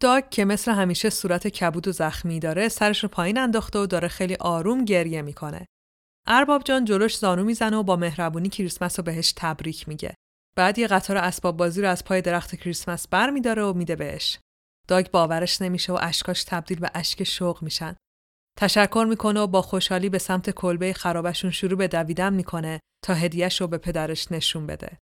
Speaker 1: داگ که مثل همیشه صورت کبود و زخمی داره سرش رو پایین انداخته و داره خیلی آروم گریه می‌کنه. ارباب جان جلوش زانو می‌زنه و با مهربونی کریسمس رو بهش تبریک میگه. بعد یه قطار اسباب بازی رو از پای درخت کریسمس بر میداره و میده بهش. داگ باورش نمیشه و اشکاش تبدیل به اشک شوق میشن. تشکر می‌کنه و با خوشحالی به سمت کلبه خرابشون شروع به دویدن می‌کنه تا هدیهش رو به پدرش نشون بده.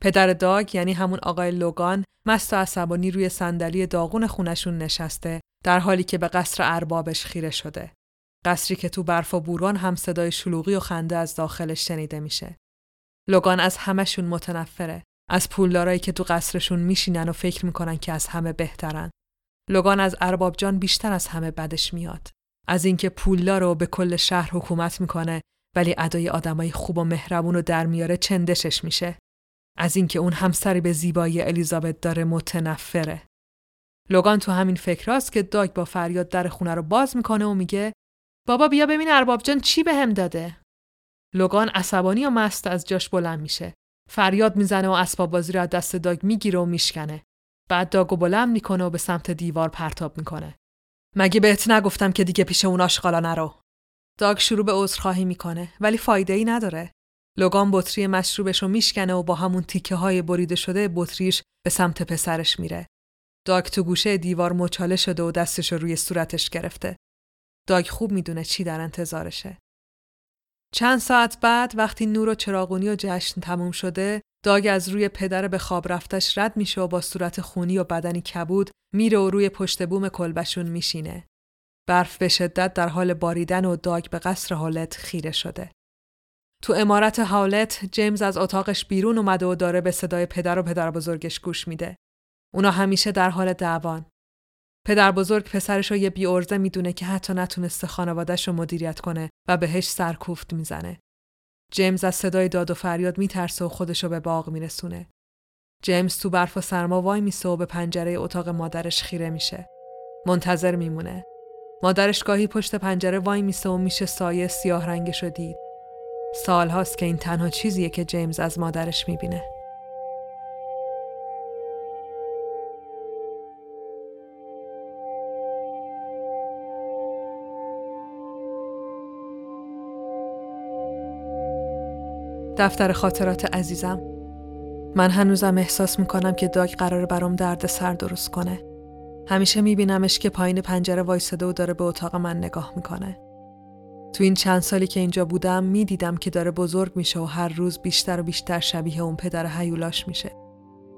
Speaker 1: پدر داگ یعنی همون آقای لوگان مست و عصبانی روی صندلی داغون خونشون نشسته در حالی که به قصر اربابش خیره شده. قصری که تو برف و بوران هم صدای شلوغی و خنده از داخلش شنیده میشه. لوگان از همشون متنفره. از پولدارایی که تو قصرشون میشینن و فکر می‌کنن که از همه بهترن. لوگان از ارباب جان بیشتر از همه بدش میاد. از اینکه پولدار رو به کل شهر حکومت می‌کنه ولی ادای آدمای خوب و مهربون و در میاره چندشش میشه. از اینکه اون همسری به زیبایی الیزابت داره متنفره. لوگان تو همین فکراست که داگ با فریاد در خونه رو باز می‌کنه و میگه بابا بیا ببین ارباب جان چی به هم داده. لوگان عصبانی و مست از جاش بلند میشه. فریاد می‌زنه و اسباب بازی رو از دست داگ می‌گیره و میشکنه. بعد داگو بلند می‌کنه و به سمت دیوار پرتاب می‌کنه. مگه بهت نگفتم که دیگه پیش اون آشغالا نرو. داگ شروع به عذرخواهی می‌کنه ولی فایده ای نداره. لوگان بطری مشروبش رو میشکنه و با همون تیکه های بریده شده بطریش به سمت پسرش میره. داگ تو گوشه دیوار مچاله شده و دستش رو روی صورتش گرفته. داگ خوب می‌دونه چی در انتظارشه. چند ساعت بعد وقتی نور و چراغونی و جشن تموم شده داگ از روی پدر به خواب رفتش رد میشه و با صورت خونی و بدنی کبود میره و روی پشت بوم کلبشون میشینه. برف به شدت در حال باریدن و داگ به قصر حالت خیره شده. تو امارت حالت جیمز از اتاقش بیرون اومده و داره به صدای پدر و پدر بزرگش گوش میده. اونا همیشه در حال دعوان. پدر بزرگ پسرش رو یه بی ارزه می‌دونه که حتی نتونسته خانوادش رو مدیریت کنه و بهش سرکوفت می‌زنه. جیمز از صدای داد و فریاد میترسه و خودش رو به باغ میرسونه. جیمز تو برف و سرما وای میسه و به پنجره اتاق مادرش خیره میشه. منتظر میمونه. مادرش گاهی پشت پنجره وای میسه و میشه سایه سیاه رنگش رو دید. سال هاست که این تنها چیزیه که جیمز از مادرش می‌بینه. دفتر خاطرات عزیزم من هنوزم احساس می‌کنم که داگ قرار برام درد سر درست کنه. همیشه میبینمش که پایین پنجره وایساده و داره به اتاق من نگاه می‌کنه. تو این چند سالی که اینجا بودم می‌دیدم که داره بزرگ میشه و هر روز بیشتر و بیشتر شبیه اون پدر حیولاش میشه.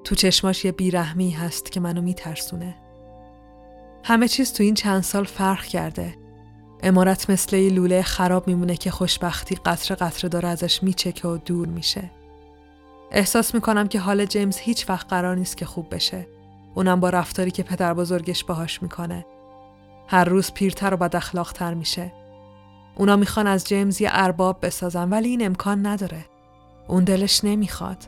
Speaker 1: تو چشماش یه بیرحمی هست که منو میترسونه. همه چیز تو این چند سال فرق کرده. امارت مثل یه لوله خراب میمونه که خوشبختی قطره قطره داره ازش میچکه و دور میشه. احساس می‌کنم که حال جیمز هیچ وقت قرار نیست که خوب بشه. اونم با رفتاری که پدر بزرگش باهاش می‌کنه. هر روز پیرتر و بد اخلاقتر میشه. اونا می‌خوان از جیمز یه ارباب بسازن ولی این امکان نداره. اون دلش نمی‌خواد.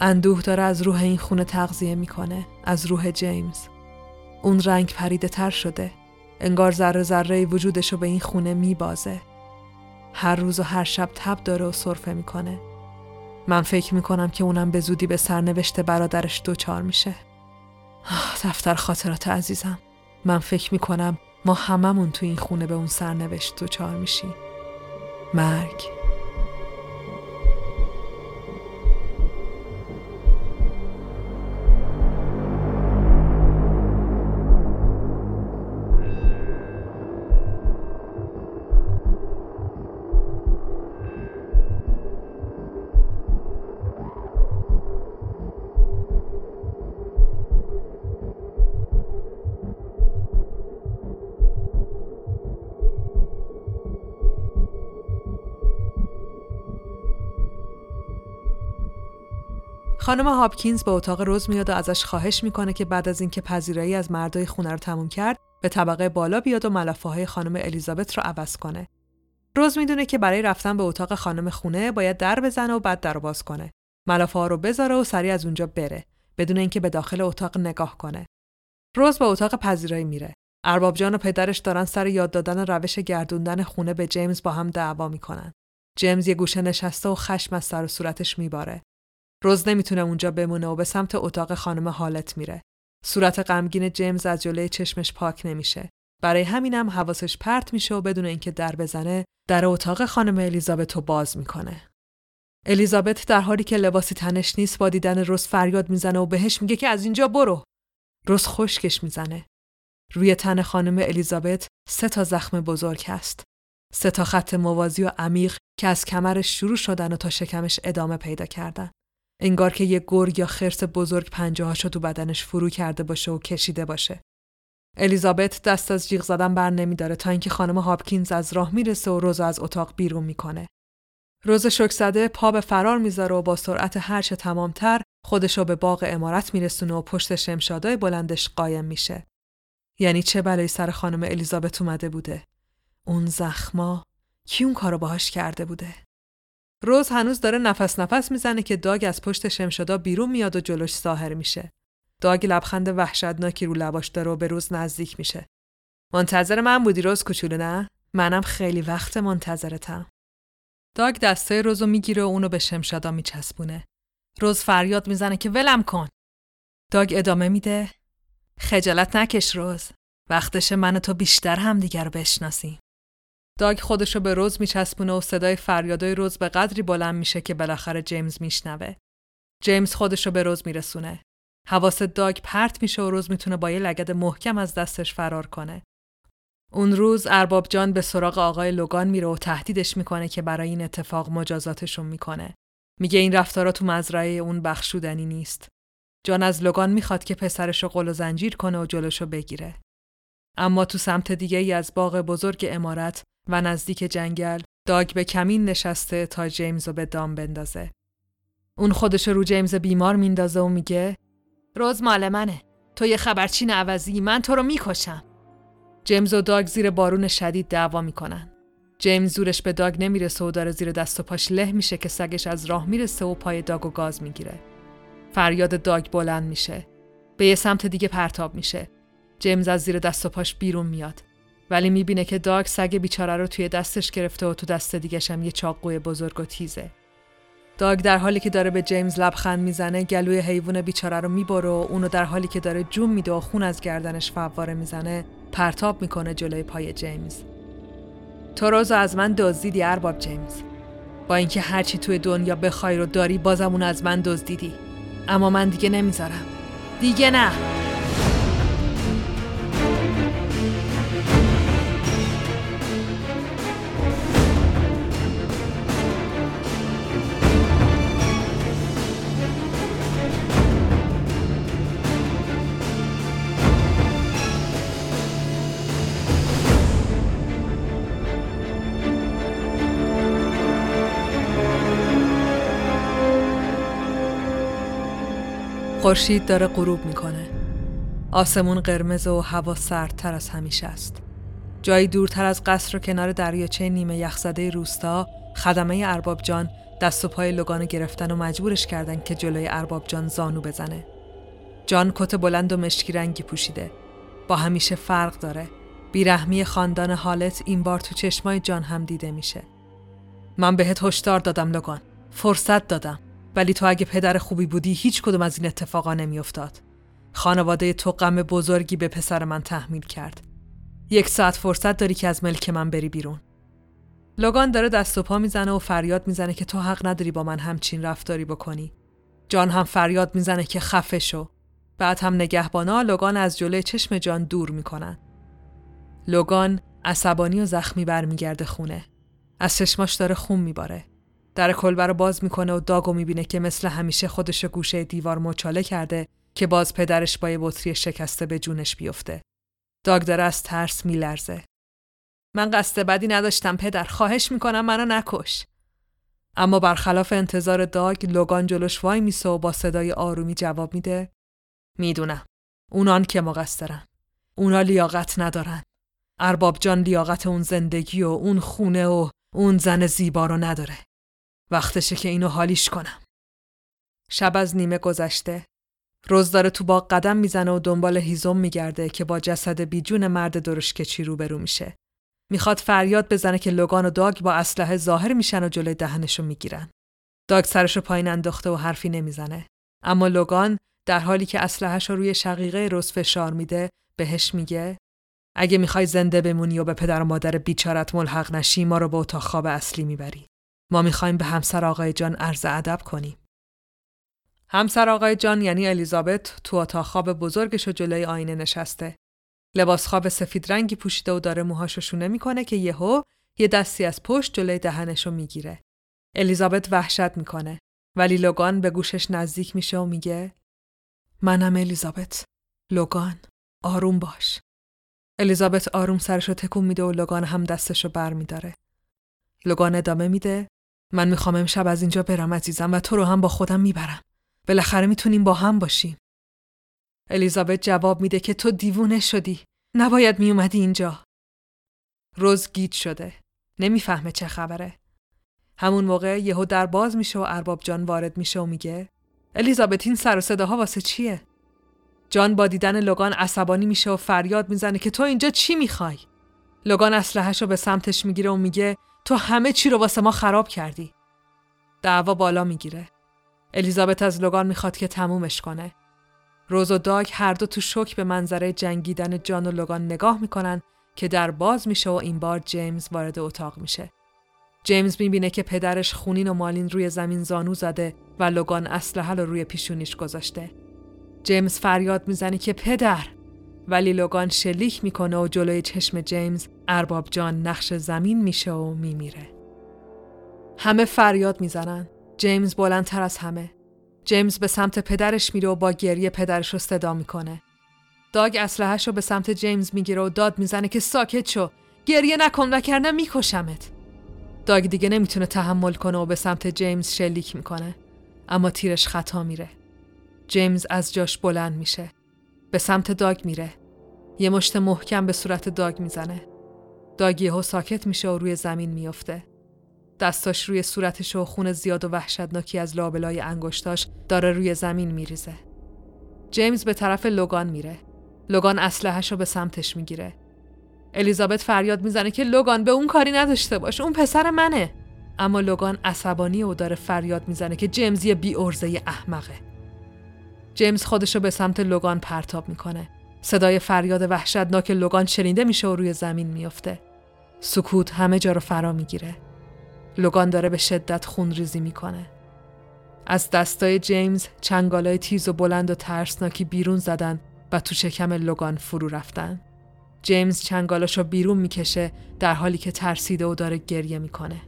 Speaker 1: اندوه داره از روح این خونه تغذیه می‌کنه. از روح جیمز. اون رنگ پریده تر شده. انگار ذره ذره وجودشو به این خونه میبازه. هر روز و هر شب تب داره و صرفه می‌کنه. من فکر می‌کنم که اونم به زودی به سرنوشت برادرش دوچار میشه. دفتر خاطرات عزیزم. من فکر می‌کنم ما هممون تو این خونه به اون سرنوشت دوچار میشیم. مرگ خانم هاپکینز به اتاق روز میاد و ازش خواهش می‌کنه که بعد از اینکه پذیرایی از مردای خونه رو تموم کرد به طبقه بالا بیاد و ملافه های خانم الیزابت رو عوض کنه. روز می‌دونه که برای رفتن به اتاق خانم خونه باید در بزنه و بعد در باز کنه. ملافه ها رو بذاره و سریع از اونجا بره بدون اینکه به داخل اتاق نگاه کنه. روز به اتاق پذیرایی میره. ارباب جان و پدرش دارن سر یاد دادن روش گردوندن خونه به جیمز با هم دعوا می‌کنن. جیمز یه گوشه نشسته و خشم از سر و صورتش میباره. روز نمی‌تونه اونجا بمونه و به سمت اتاق خانم حالت میره. صورت غمگین جیمز از جلوی چشمش پاک نمیشه. برای همینم حواسش پرت میشه و بدون اینکه در بزنه در اتاق خانم الیزابت رو باز می‌کنه. الیزابت در حالی که لباسی تنش نیست با دیدن روز فریاد می‌زنه و بهش میگه که از اینجا برو. روز خشکش می‌زنه. روی تن خانم الیزابت سه تا زخم بزرگ هست. سه تا خط موازی و عمیق که از کمرش شروع شدن و تا شکمش ادامه پیدا کردن. انگار که یه گرگ یا خرس بزرگ پنجه تو بدنش فرو کرده باشه و کشیده باشه. الیزابت دست از جیغ زدن بر نمیداره تا اینکه خانم هاپکینز از راه می‌رسه و روز از اتاق بیرون می‌کنه. روز شک زده پا به فرار می‌ذاره و با سرعت هرچه تمامتر خودشو به باغ امارت میرسونه و پشت شمشادای بلندش قایم میشه. یعنی چه بلایی سر خانم الیزابت اومده بوده؟ اون زخما کی اون کارو باهاش کرده بوده؟ روز هنوز داره نفس نفس می‌زنه که داگ از پشت شمشادا بیرون میاد و جلوش ظاهر میشه. داگ لبخند وحشتناکی رو لباش داره و به روز نزدیک میشه. منتظر من بودی روز کوچولو نه؟ منم خیلی وقت منتظرتم. داگ دسته روزو می‌گیره و اونو به شمشادا میچسبونه. روز فریاد می‌زنه که ولم کن. داگ ادامه میده. خجالت نکش روز. وقتش من تو بیشتر هم دیگر رو بشناسیم. داگ خودشو به روز میچسبونه و صدای فریادای روز به قدری بلند میشه که بالاخره جیمز میشنوه. جیمز خودشو به روز میرسونه. حواس داگ پرت میشه و روز می‌تونه با یه لگد محکم از دستش فرار کنه. اون روز ارباب جان به سراغ آقای لوگان میره و تهدیدش می‌کنه که برای این اتفاق مجازاتشون می‌کنه. میگه این رفتارا تو مزرعه اون بخشودنی نیست. جان از لوگان می‌خواد که پسرشو قل و زنجیر کنه و جلوشو بگیره. اما تو سمت دیگه ای از باغ بزرگ امارت و نزدیک جنگل داگ به کمین نشسته تا جیمز رو به دام بندازه. اون خودش رو جیمز بیمار میندازه و میگه روز مال منه. تو یه خبرچین عوضی من تو رو می‌کشم. جیمز و داگ زیر بارون شدید دعوا می‌کنن. جیمز زورش به داگ نمی‌رسه و داره زیر دست و پاش له میشه که سگش از راه می‌رسه و پای داگ و گاز می‌گیره. فریاد داگ بلند میشه. به یه سمت دیگه پرتاب میشه. جیمز از زیر دست و پاش بیرون میاد. ولی می‌بینه که داگ سگ بیچاره رو توی دستش گرفته و تو دست دیگش هم یه چاقوی بزرگ و تیزه. داگ در حالی که داره به جیمز لبخند می‌زنه گلوی حیوان بیچاره رو می‌بره و اونو در حالی که داره جون میده و خون از گردنش فواره می‌زنه پرتاب می‌کنه جلوی پای جیمز. تو روزو از من دزدیدی ارباب جیمز. با اینکه هرچی توی دنیا بخوای رو داری بازم اون از من دزدیدی. اما من دیگه نمی‌ذارم. دیگه نه. خورشید داره غروب می‌کنه. آسمون قرمز و هوا سردتر از همیشه است. جایی دورتر از قصر و کنار دریاچه نیمه یخزده روستا خدمه ارباب جان دست و پای لگان گرفتن و مجبورش کردن که جلوی ارباب جان زانو بزنه. جان کت بلند و مشکی رنگی پوشیده. با همیشه فرق داره. بیرحمی خاندان حالت این بار تو چشمای جان هم دیده میشه. من بهت هشدار دادم لگان. فرصت دادم. ولی تو اگه پدر خوبی بودی هیچ کدوم از این اتفاقا نمیافتاد. خانواده تو غم بزرگی به پسر من تحمیل کرد. یک ساعت فرصت داری که از ملک من بری بیرون. لوگان داره دست و پا می‌زنه و فریاد می‌زنه که تو حق نداری با من همچین رفتاری بکنی. جان هم فریاد می‌زنه که خفه شو. بعد هم نگهبانا لوگان از جلوی چشم جان دور می‌کنن. لوگان عصبانی و زخمی برمیگرده خونه. از چشماش داره خون میباره. در کلبه رو باز می‌کنه و داگو می‌بینه که مثل همیشه خودش گوشه دیوار مچاله کرده که باز پدرش با یه بطری شکسته به جونش بیفته. داگ داره از ترس میلرزه. من قصد بدی نداشتم پدر خواهش می‌کنم منو نکش. اما برخلاف انتظار داگ لوگان جلوش وای میسه و با صدای آرومی جواب میده می‌دونم اونان که مقصرن اونا لیاقت ندارن ارباب جان لیاقت اون زندگی و اون خونه و اون زن زیبا رو نداره وقتشه که اینو حالیش کنم شب از نیمه گذشته روز داره تو باغ قدم می‌زنه و دنبال هیزم میگرده که با جسد بیجون مرد درشکچی روبرو میشه می‌خواد فریاد بزنه که لوگان و داگ با اسلحه ظاهر میشن و جلوی دهنشو می‌گیرن. داگ سرشو پایین انداخته و حرفی نمی‌زنه. اما لوگان در حالی که اسلحهش رو روی شقیقه روز فشار میده بهش میگه اگه می‌خوای زنده بمونی و به پدر و مادر بیچارت ملحق نشی ما رو به اتاق خواب اصلی می‌بری. ما می‌خوایم به همسر آقای جان عرض ادب کنیم. همسر آقای جان یعنی الیزابت تو اتاق خواب بزرگش و جلوی آینه نشسته لباس خواب سفید رنگی پوشیده و داره موهاشو شونه می‌کنه که یهو یه دستی از پشت جلوی دهنشو می‌گیره. الیزابت وحشت می‌کنه ولی لوگان به گوشش نزدیک میشه و میگه منم الیزابت. لوگان آروم باش. الیزابت آروم سرشو تکون میده و لوگان هم دستشو بر میداره. لوگان ادامه میده من می‌خوام امشب از اینجا برم عزیزم و تو رو هم با خودم می‌برم. بالاخره می‌تونیم با هم باشیم. الیزابت جواب میده که تو دیوونه شدی. نباید میومدی اینجا. روز گیت شده. نمی‌فهمه چه خبره. همون موقع یهو در باز میشه و ارباب جان وارد میشه و میگه الیزابت این سر و صداها واسه چیه؟ جان با دیدن لوگان عصبانی میشه و فریاد می‌زنه که تو اینجا چی می‌خوای؟ لوگان اسلحه‌شو به سمتش می‌گیره و میگه تو همه چی رو واسه ما خراب کردی. دعوا بالا می‌گیره. الیزابت از لوگان می‌خواد که تمومش کنه. روز و داگ هر دو تو شوک به منظره جنگیدن جان و لوگان نگاه می‌کنن که در باز میشه و این بار جیمز وارد اتاق میشه. جیمز می‌بینه که پدرش خونین و مالین روی زمین زانو زده و لوگان اسلحه رو روی پیشونیش گذاشته. جیمز فریاد می‌زنه که پدر ولی لوگان شلیک می‌کنه و جلوی چشم جیمز ارباب جان نقش زمین میشه و میمیره. همه فریاد می‌زنن. جیمز بلندتر از همه. جیمز به سمت پدرش میره و با گریه پدرش رو صدا می‌کنه. داگ اسلحه‌ش رو به سمت جیمز می‌گیره و داد می‌زنه که ساکت شو. گریه نکن و کرنه میکشمت. داگ دیگه نمی‌تونه تحمل کنه و به سمت جیمز شلیک می‌کنه. اما تیرش خطا میره. جیمز از جاش بلند میشه. به سمت داگ میره. یه مشت محکم به صورت داگ می‌زنه. داگ یهو ساکت میشه و روی زمین میافته. دستاش روی صورتش و خون زیاد و وحشتناکی از لابلای انگشتاش داره روی زمین میریزه. جیمز به طرف لوگان میره. لوگان اسلحه‌شو به سمتش می‌گیره. الیزابت فریاد می‌زنه که لوگان به اون کاری نداشته باش. اون پسر منه. اما لوگان عصبانی و داره فریاد می‌زنه که جیمز یه بی ارزه احمقه. جیمز خودشو به سمت لوگان پرتاب می‌کنه. صدای فریاد وحشتناک لوگان شنیده میشه و روی زمین میافته. سکوت همه جا رو فرا می‌گیره. لوگان داره به شدت خون ریزی می‌کنه. از دستای جیمز چنگالای تیز و بلند و ترسناکی بیرون زدن و تو شکم لوگان فرو رفتن. جیمز چنگالاشو بیرون می‌کشه در حالی که ترسیده و داره گریه می‌کنه.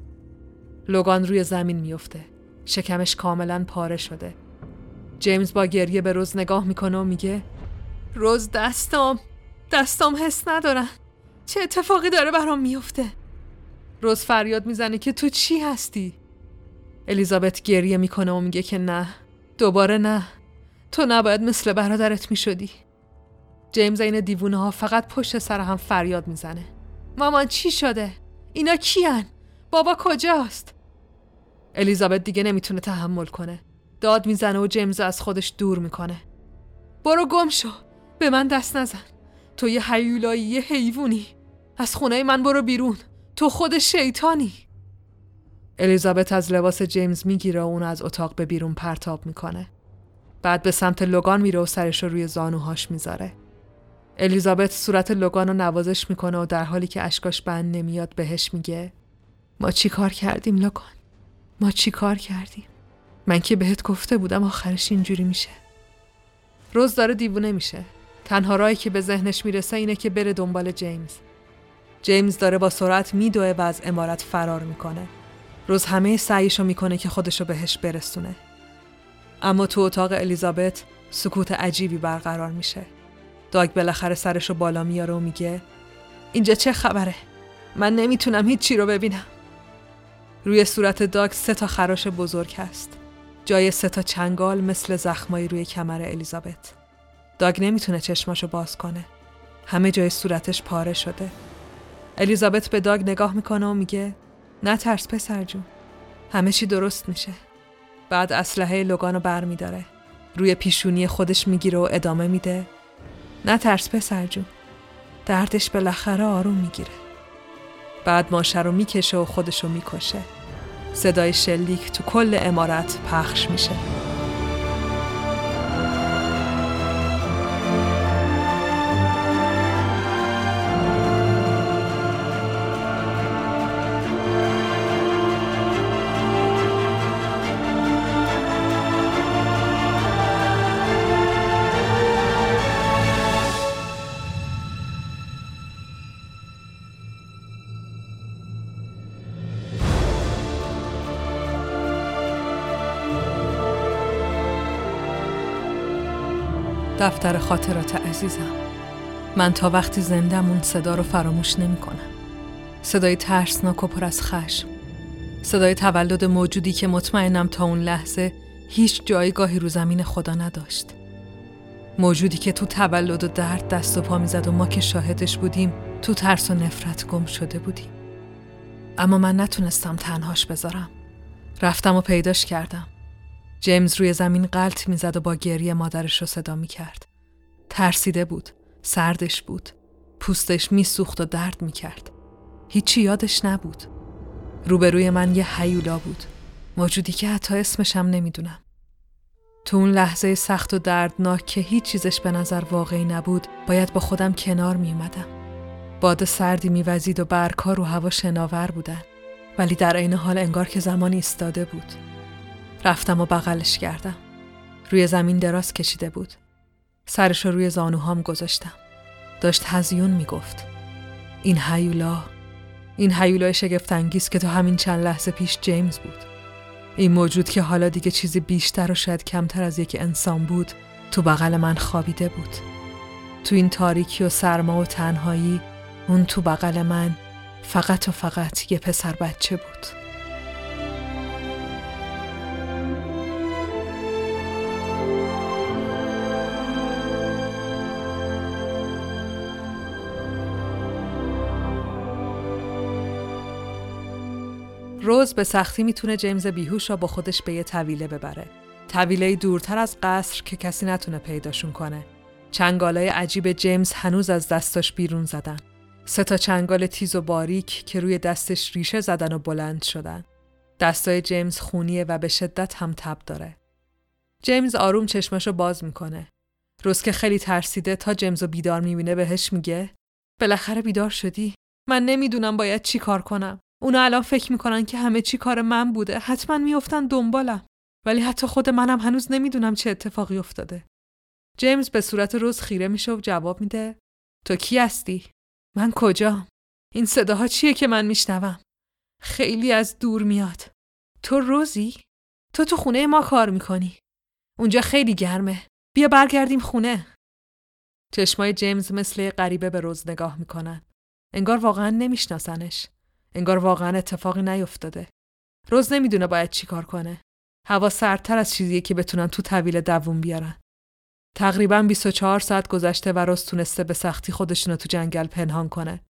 Speaker 1: لوگان روی زمین میفته. شکمش کاملا پاره شده. جیمز با گریه به روز نگاه می‌کنه و میگه روز دستام. دستام حس ندارن. چه اتفاقی داره برام میفته؟ روز فریاد می‌زنه که تو چی هستی؟ الیزابت گریه می‌کنه و میگه که نه. دوباره نه. تو نباید مثل برادرت می‌شدی. جیمز این دیوونه ها فقط پشت سر هم فریاد می‌زنه. مامان چی شده؟ اینا کیان؟ بابا کجاست؟ الیزابت دیگه نمی‌تونه تحمل کنه. داد می‌زنه و جیمز از خودش دور می‌کنه. برو گم شو. به من دست نزن. تو یه حیولایی یه حیوونی از خونه من برو بیرون. تو خود شیطانی. الیزابت از لباس جیمز می‌گیره و اون از اتاق به بیرون پرتاب می‌کنه. بعد به سمت لوگان میره و سرش رو روی زانوهاش می‌ذاره. الیزابت صورت لوگان رو نوازش می‌کنه و در حالی که اشکاش بند نمیاد بهش میگه ما چی کار کردیم لوگان؟ ما چی کار کردیم؟ من که بهت گفته بودم آخرش اینجوری میشه. روز داره دیوونه میشه. تنها راهی که به ذهنش می‌رسه اینه که بره دنبال جیمز جیمز داره با سرعت میدوه و از امارت فرار می‌کنه. روز همه سعیشو می‌کنه که خودشو بهش برسونه. اما تو اتاق الیزابت سکوت عجیبی برقرار میشه. داگ بالاخره سرشو بالا میاره و میگه اینجا چه خبره؟ من نمی‌تونم هیچ چی رو ببینم. روی صورت داگ سه تا خراش بزرگ هست. جای سه تا چنگال مثل زخمایی روی کمر الیزابت. داگ نمی‌تونه چشماشو باز کنه. همه جای صورتش پاره شده. الیزابت به داگ نگاه می‌کنه و میگه نه ترس پسر جون. همه چی درست میشه. بعد اسلحه لوگانو بر میداره. روی پیشونی خودش می‌گیره و ادامه میده. نه ترس پسر جون. دردش بالاخره آروم می‌گیره. بعد ماشه رو می‌کشه و خودشو می‌کشه. صدای شلیک تو کل امارت پخش میشه. دفتر خاطرات عزیزم. من تا وقتی زندم اون صدا رو فراموش نمی کنم. صدای ترسناک و پر از خشم. صدای تولد موجودی که مطمئنم تا اون لحظه هیچ جایگاهی رو زمین خدا نداشت. موجودی که تو تولد و درد دست و پا می‌زد و ما که شاهدش بودیم تو ترس و نفرت گم شده بودیم. اما من نتونستم تنهاش بذارم. رفتم و پیداش کردم. جیمز روی زمین قلط می‌زد و با گریه مادرش رو صدا می‌کرد. ترسیده بود. سردش بود. پوستش میسوخت و درد می‌کرد. هیچی یادش نبود. روبروی من یه حیولا بود. موجودی که حتی اسمشم نمی‌دونم. تو اون لحظه سخت و دردناک که هیچ چیزش به نظر واقعی نبود باید با خودم کنار می اومدم. باد سردی میوزید و برگها رو هوا شناور بودن ولی در عین حال انگار که زمانی ایستاده بود. رفتم و بغلش کردم. روی زمین دراز کشیده بود. سرش رو روی زانوهام گذاشتم. داشت هزیون می‌گفت. این هیولا این هیولای شگفتانگیز که تا همین چند لحظه پیش جیمز بود. این موجود که حالا دیگه چیزی بیشتر و شاید کمتر از یک انسان بود تو بغل من خوابیده بود. تو این تاریکی و سرما و تنهایی اون تو بغل من فقط و فقط یه پسر بچه بود. روز به سختی می‌تونه جیمز بیهوش را با خودش به یه طویله ببره. طویله دورتر از قصر که کسی نتونه پیداشون کنه. چنگالای عجیب جیمز هنوز از دستاش بیرون زدن. سه تا چنگال تیز و باریک که روی دستش ریشه زدن و بلند شدن. دستای جیمز خونیه و به شدت هم تب داره. جیمز آروم چشمشو باز می‌کنه. روز که خیلی ترسیده تا جیمز رو بیدار می‌بینه بهش میگه بالاخره بیدار شدی؟ من نمی‌دونم باید چی کار کنم. اونا الان فکر می‌کنن که همه چی کار من بوده. حتما میافتن دنبالم. ولی حتی خود منم هنوز نمی‌دونم چه اتفاقی افتاده. جیمز به صورت روز خیره میشه و جواب میده تو کی هستی؟ من کجا؟ این صداها چیه که من میشنوم؟ خیلی از دور میاد. تو روزی؟ تو تو خونه ما کار می‌کنی. اونجا خیلی گرمه. بیا برگردیم خونه. چشمای جیمز مثل غریبه به روز نگاه می‌کنن. انگار واقعا نمیشناسنش. انگار واقعا اتفاقی نیفتاده. روز نمی‌دونه باید چی کار کنه. هوا سردتر از چیزیه که بتونن تو طویل دووم بیارن. تقریبا 24 ساعت گذشته و روز تونسته به سختی خودشونو تو جنگل پنهان کنه.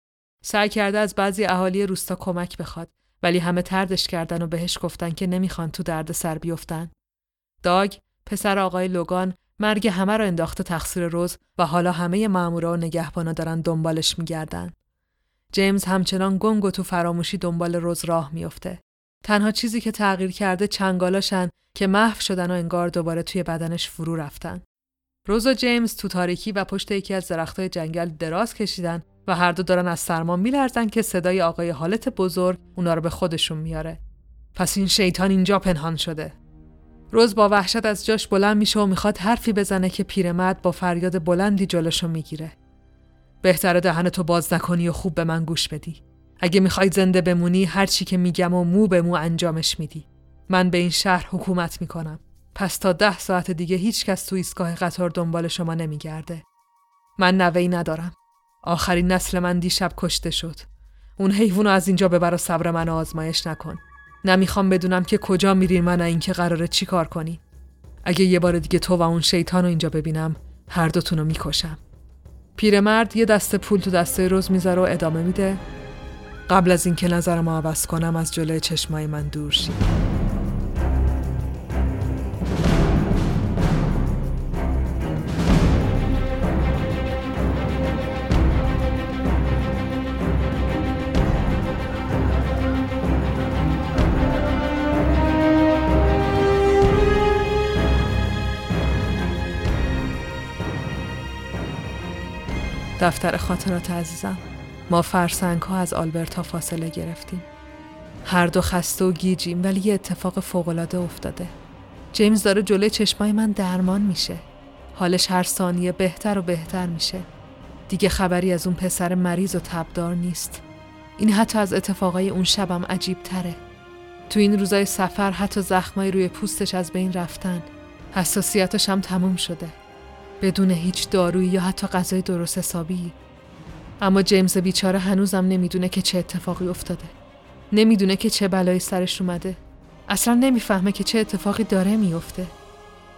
Speaker 1: سعی کرده از بعضی اهالی روستا کمک بخواد ولی همه تردش کردن و بهش گفتن که نمی‌خوان تو درد سر بیفتن. داگ، پسر آقای لوگان، مرگ همه رو انداخته تقصیر روز و حالا همه مامورا و نگهبانا دارن دنبالش میگردن. جیمز همچنان گنگ و تو فراموشی دنبال روز راه میافته. تنها چیزی که تغییر کرده چنگالاشن که محو شدن و انگار دوباره توی بدنش فرو رفتن. روز و جیمز تو تاریکی و پشت یکی از درختای جنگل دراز کشیدن و هر دو دارن از سرما میلرزن که صدای آقای حالت بزرگ اونا رو به خودشون میاره. پس این شیطان اینجا پنهان شده. روز با وحشت از جاش بلند میشه و می‌خواد حرفی بزنه که پیرمرد با فریاد بلندی جلوشو می‌گیره. بهتره دهن تو باز نکنی و خوب به من گوش بدی. اگه می‌خوای زنده بمونی هر چی که میگم و مو به مو انجامش میدی. من به این شهر حکومت می‌کنم. پس تا ده ساعت دیگه هیچ کس تو ایستگاه قطار دنبال شما نمیگرده. من نوهی ندارم. آخرین نسل من دیشب کشته شد. اون حیوانو از اینجا ببر و صبر من آزمایش نکن. نمی‌خوام بدونم که کجا میرین من اینکه قراره چی کار کنی اگه یه بار دیگه تو و اون شیطان رو اینجا ببینم هر دوتون می‌کشم پیرمرد یه دسته پول تو دسته روز می‌ذاره و ادامه میده. قبل از اینکه نظرم عوض کنم از جلوی چشمای من دور شید. دفتر خاطرات عزیزم. ما فرسنگ ها از آلبرتا فاصله گرفتیم. هر دو خسته و گیجیم ولی یه اتفاق فوقالعاده افتاده. جیمز داره جلوی چشمای من درمان میشه. حالش هر ثانیه بهتر و بهتر میشه. دیگه خبری از اون پسر مریض و تبدار نیست. این حتی از اتفاقای اون شبم عجیب تره تو این روزای سفر حتی زخمای روی پوستش از بین رفتن. حساسیتش هم تموم شده. بدون هیچ دارویی یا حتی غذای درست حسابی. اما جیمز بیچاره هنوزم نمی‌دونه که چه اتفاقی افتاده. نمی‌دونه که چه بلایی سرش اومده. اصلا نمی‌فهمه که چه اتفاقی داره میفته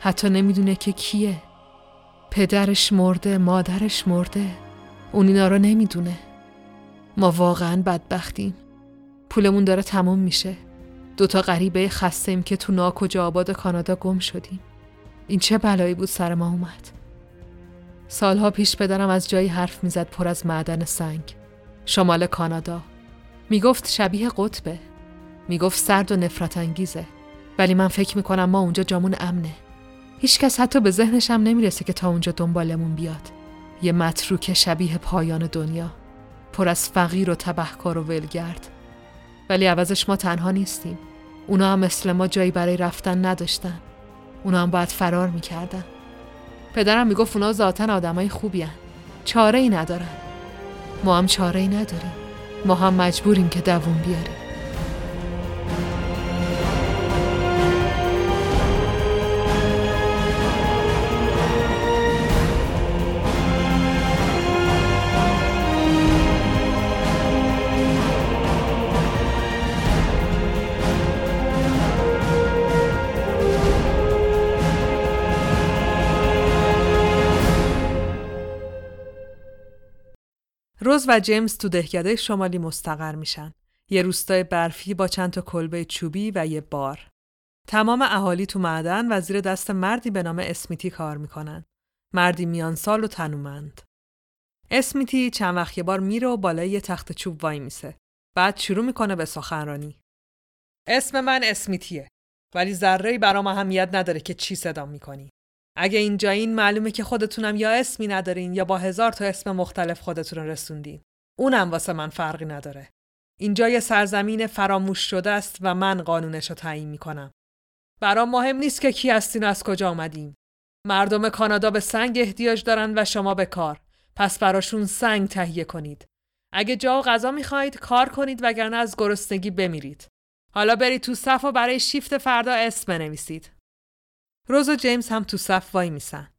Speaker 1: حتی نمی‌دونه که کیه. پدرش مرده مادرش مرده. اون اینا رو نمی‌دونه. ما واقعا بدبختیم. پولمون داره تموم میشه. دوتا غریبه خستیم که تو ناکجا آباد کانادا گم شدیم. این چه بلایی بود سر ما اومد؟ سالها پیش پدرم از جایی حرف می‌زد پر از معدن سنگ. شمال کانادا. می‌گفت شبیه قطبه. می‌گفت سرد و نفرت انگیزه ولی من فکر می‌کنم ما اونجا جامون امنه. هیچکس حتی به ذهنش هم نمی‌رسه که تا اونجا دنبالمون بیاد. یه متروک شبیه پایان دنیا. پر از فقیر و تبهکار و ولگرد. ولی عوضش ما تنها نیستیم. اونا هم مثل ما جایی برای رفتن نداشتن. اونا هم باید فرار می‌کردن. پدرم می‌گفت اونا ذاتا آدمای خوبی هن. چاره ای ندارن. ما هم چاره ای نداریم. ما هم مجبوریم که دووم بیاریم. روز و جیمز تو دهکده شمالی مستقر میشن. یه روستای برفی با چند تا کلبه چوبی و یه بار. تمام اهالی تو معدن و زیر دست مردی به نام اسمیتی کار می‌کنن. مردی میان سال و تنومند. اسمیتی چند وقت یه بار میره و بالای یه تخت چوب وای میسه. بعد شروع می‌کنه به سخنرانی. اسم من اسمیتیه. ولی ذره برام اهمیت نداره که چی صدا می‌کنی. اگه اینجا این معلومه که خودتونم یا اسمی ندارین یا با هزار تا اسم مختلف خودتون رسوندین. اونم واسه من فرقی نداره. اینجا یه سرزمین فراموش شده است و من قانونش رو تعیین می‌کنم. برام مهم نیست که کی هستین و از کجا آمدیم. مردم کانادا به سنگ احتیاج دارن و شما به کار. پس براشون سنگ تهیه کنید. اگه جا و غذا می‌خواهید کار کنید وگرنه از گرسنگی بمیرید. حالا برید تو صف و برای شیفت فردا اسم بنویسید. روز و جیمز هم تو صف وای میسن.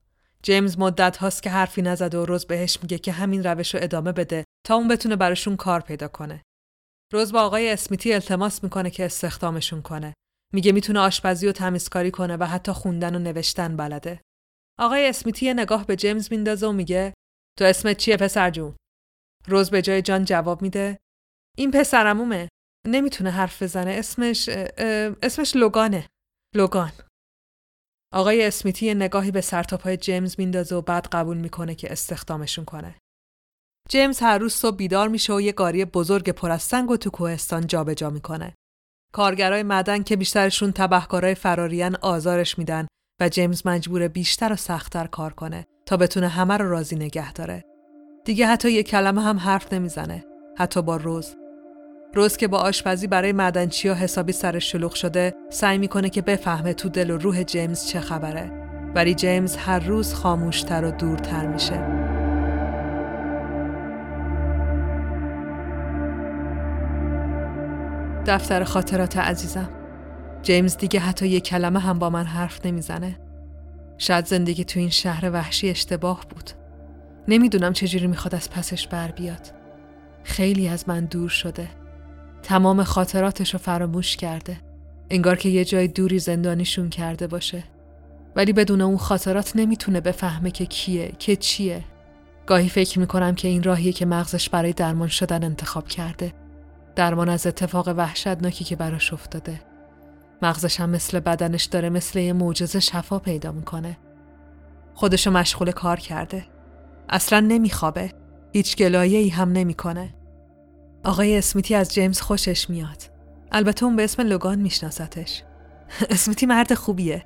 Speaker 1: جیمز مدت هاست که حرفی نزده و روز بهش میگه که همین روش رو ادامه بده تا اون بتونه براشون کار پیدا کنه. روز با آقای اسمیتی التماس می‌کنه که استخدامشون کنه. میگه می‌تونه آشپزی و تمیزکاری کنه و حتی خوندن و نوشتن بلده. آقای اسمیتی نگاه به جیمز میندازه و میگه تو اسمت چیه پسر جون؟ روز به جای جان جواب میده این پسرمومه. نمی‌تونه حرف بزنه اسمش اسمش لوگانه. لوگان. آقای اسمیتی نگاهی به سرتاپای جیمز میندازه و بعد قبول می‌کنه که استخدامشون کنه. جیمز هر روز صبح بیدار میشه و یه گاری بزرگ پر از سنگ و تو کوهستان جابجا می‌کنه. کارگرای معدن که بیشترشون تبهکارای فراریان آزارش میدن و جیمز مجبور بیشتر و سختتر کار کنه تا بتونه همه رو راضی نگه داره. دیگه حتی یه کلمه هم حرف نمی‌زنه. حتی با روز. روز که با آشپزی برای معدنچی ها حسابی سرش شلوغ شده سعی می‌کنه که بفهمه تو دل و روح جیمز چه خبره. ولی جیمز هر روز خاموشتر و دورتر میشه. دفتر خاطرات عزیزم. جیمز دیگه حتی یه کلمه هم با من حرف نمی‌زنه. شاید زندگی تو این شهر وحشی اشتباه بود. نمی‌دونم چجوری می‌خواد از پسش بر بیاد. خیلی از من دور شده. تمام خاطراتش رو فراموش کرده. انگار که یه جای دوری زندانیشون کرده باشه. ولی بدون اون خاطرات نمی‌تونه بفهمه که کیه، که چیه. گاهی فکر می‌کنم که این راهیه که مغزش برای درمان شدن انتخاب کرده. درمان از اتفاق وحشتناکی که براش افتاده. مغزش هم مثل بدنش داره مثل یه معجزه شفا پیدا می‌کنه. خودشو مشغول کار کرده. اصلا نمیخوابه. هیچ گلایه ای هم نمی‌کنه. آقای اسمیتی از جیمز خوشش میاد. البته اون به اسم لوگان میشناستش. [LAUGHS] اسمیتی مرد خوبیه.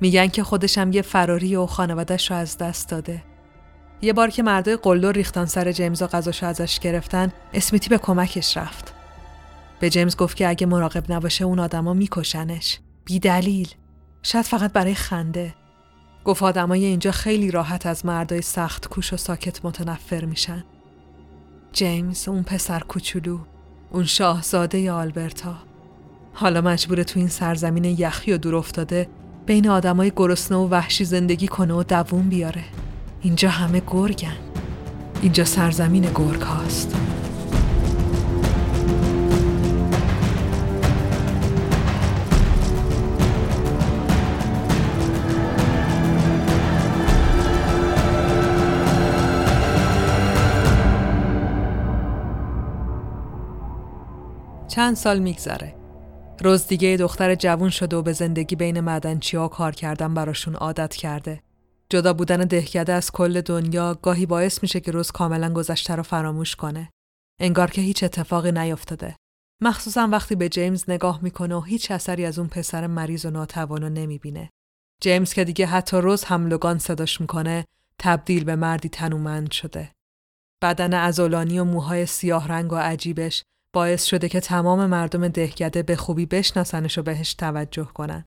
Speaker 1: میگن که خودش هم یه فراری و خانوادش رو از دست داده. یه بار که مردای قلدر ریختن سر جیمز و غذاشو ازش گرفتن اسمیتی به کمکش رفت. به جیمز گفت که اگه مراقب نباشه اون آدما میکشنش. بی دلیل. شاید فقط برای خنده. گفت آدمای اینجا خیلی راحت از مردای سخت کوش و ساکت متنفر میشن. جیمز اون پسر کوچولو اون شاهزاده آلبرتا. حالا مجبور تو این سرزمین یخی و دور افتاده بین آدمای گرسنه و وحشی زندگی کنه و دووم بیاره. اینجا همه گرگن. اینجا سرزمین گرگ هاست. چند سال میگذره. روز دیگه دختر جوون شده و به زندگی بین معدنچی ها کار کردن براشون عادت کرده. جدا بودن دهکده از کل دنیا گاهی باعث میشه که روز کاملا گذشته رو فراموش کنه. انگار که هیچ اتفاقی نیفتاده. مخصوصا وقتی به جیمز نگاه می‌کنه و هیچ اثری از اون پسر مریض و ناتوان رو نمی‌بینه. جیمز که دیگه حتی روز هم لگان صداش می‌کنه تبدیل به مردی تنومند شده. بدن ازولانی و موهای سیاه رنگ و عجیبش باعث شده که تمام مردم دهکده به خوبی بشناسنش و بهش توجه کنن.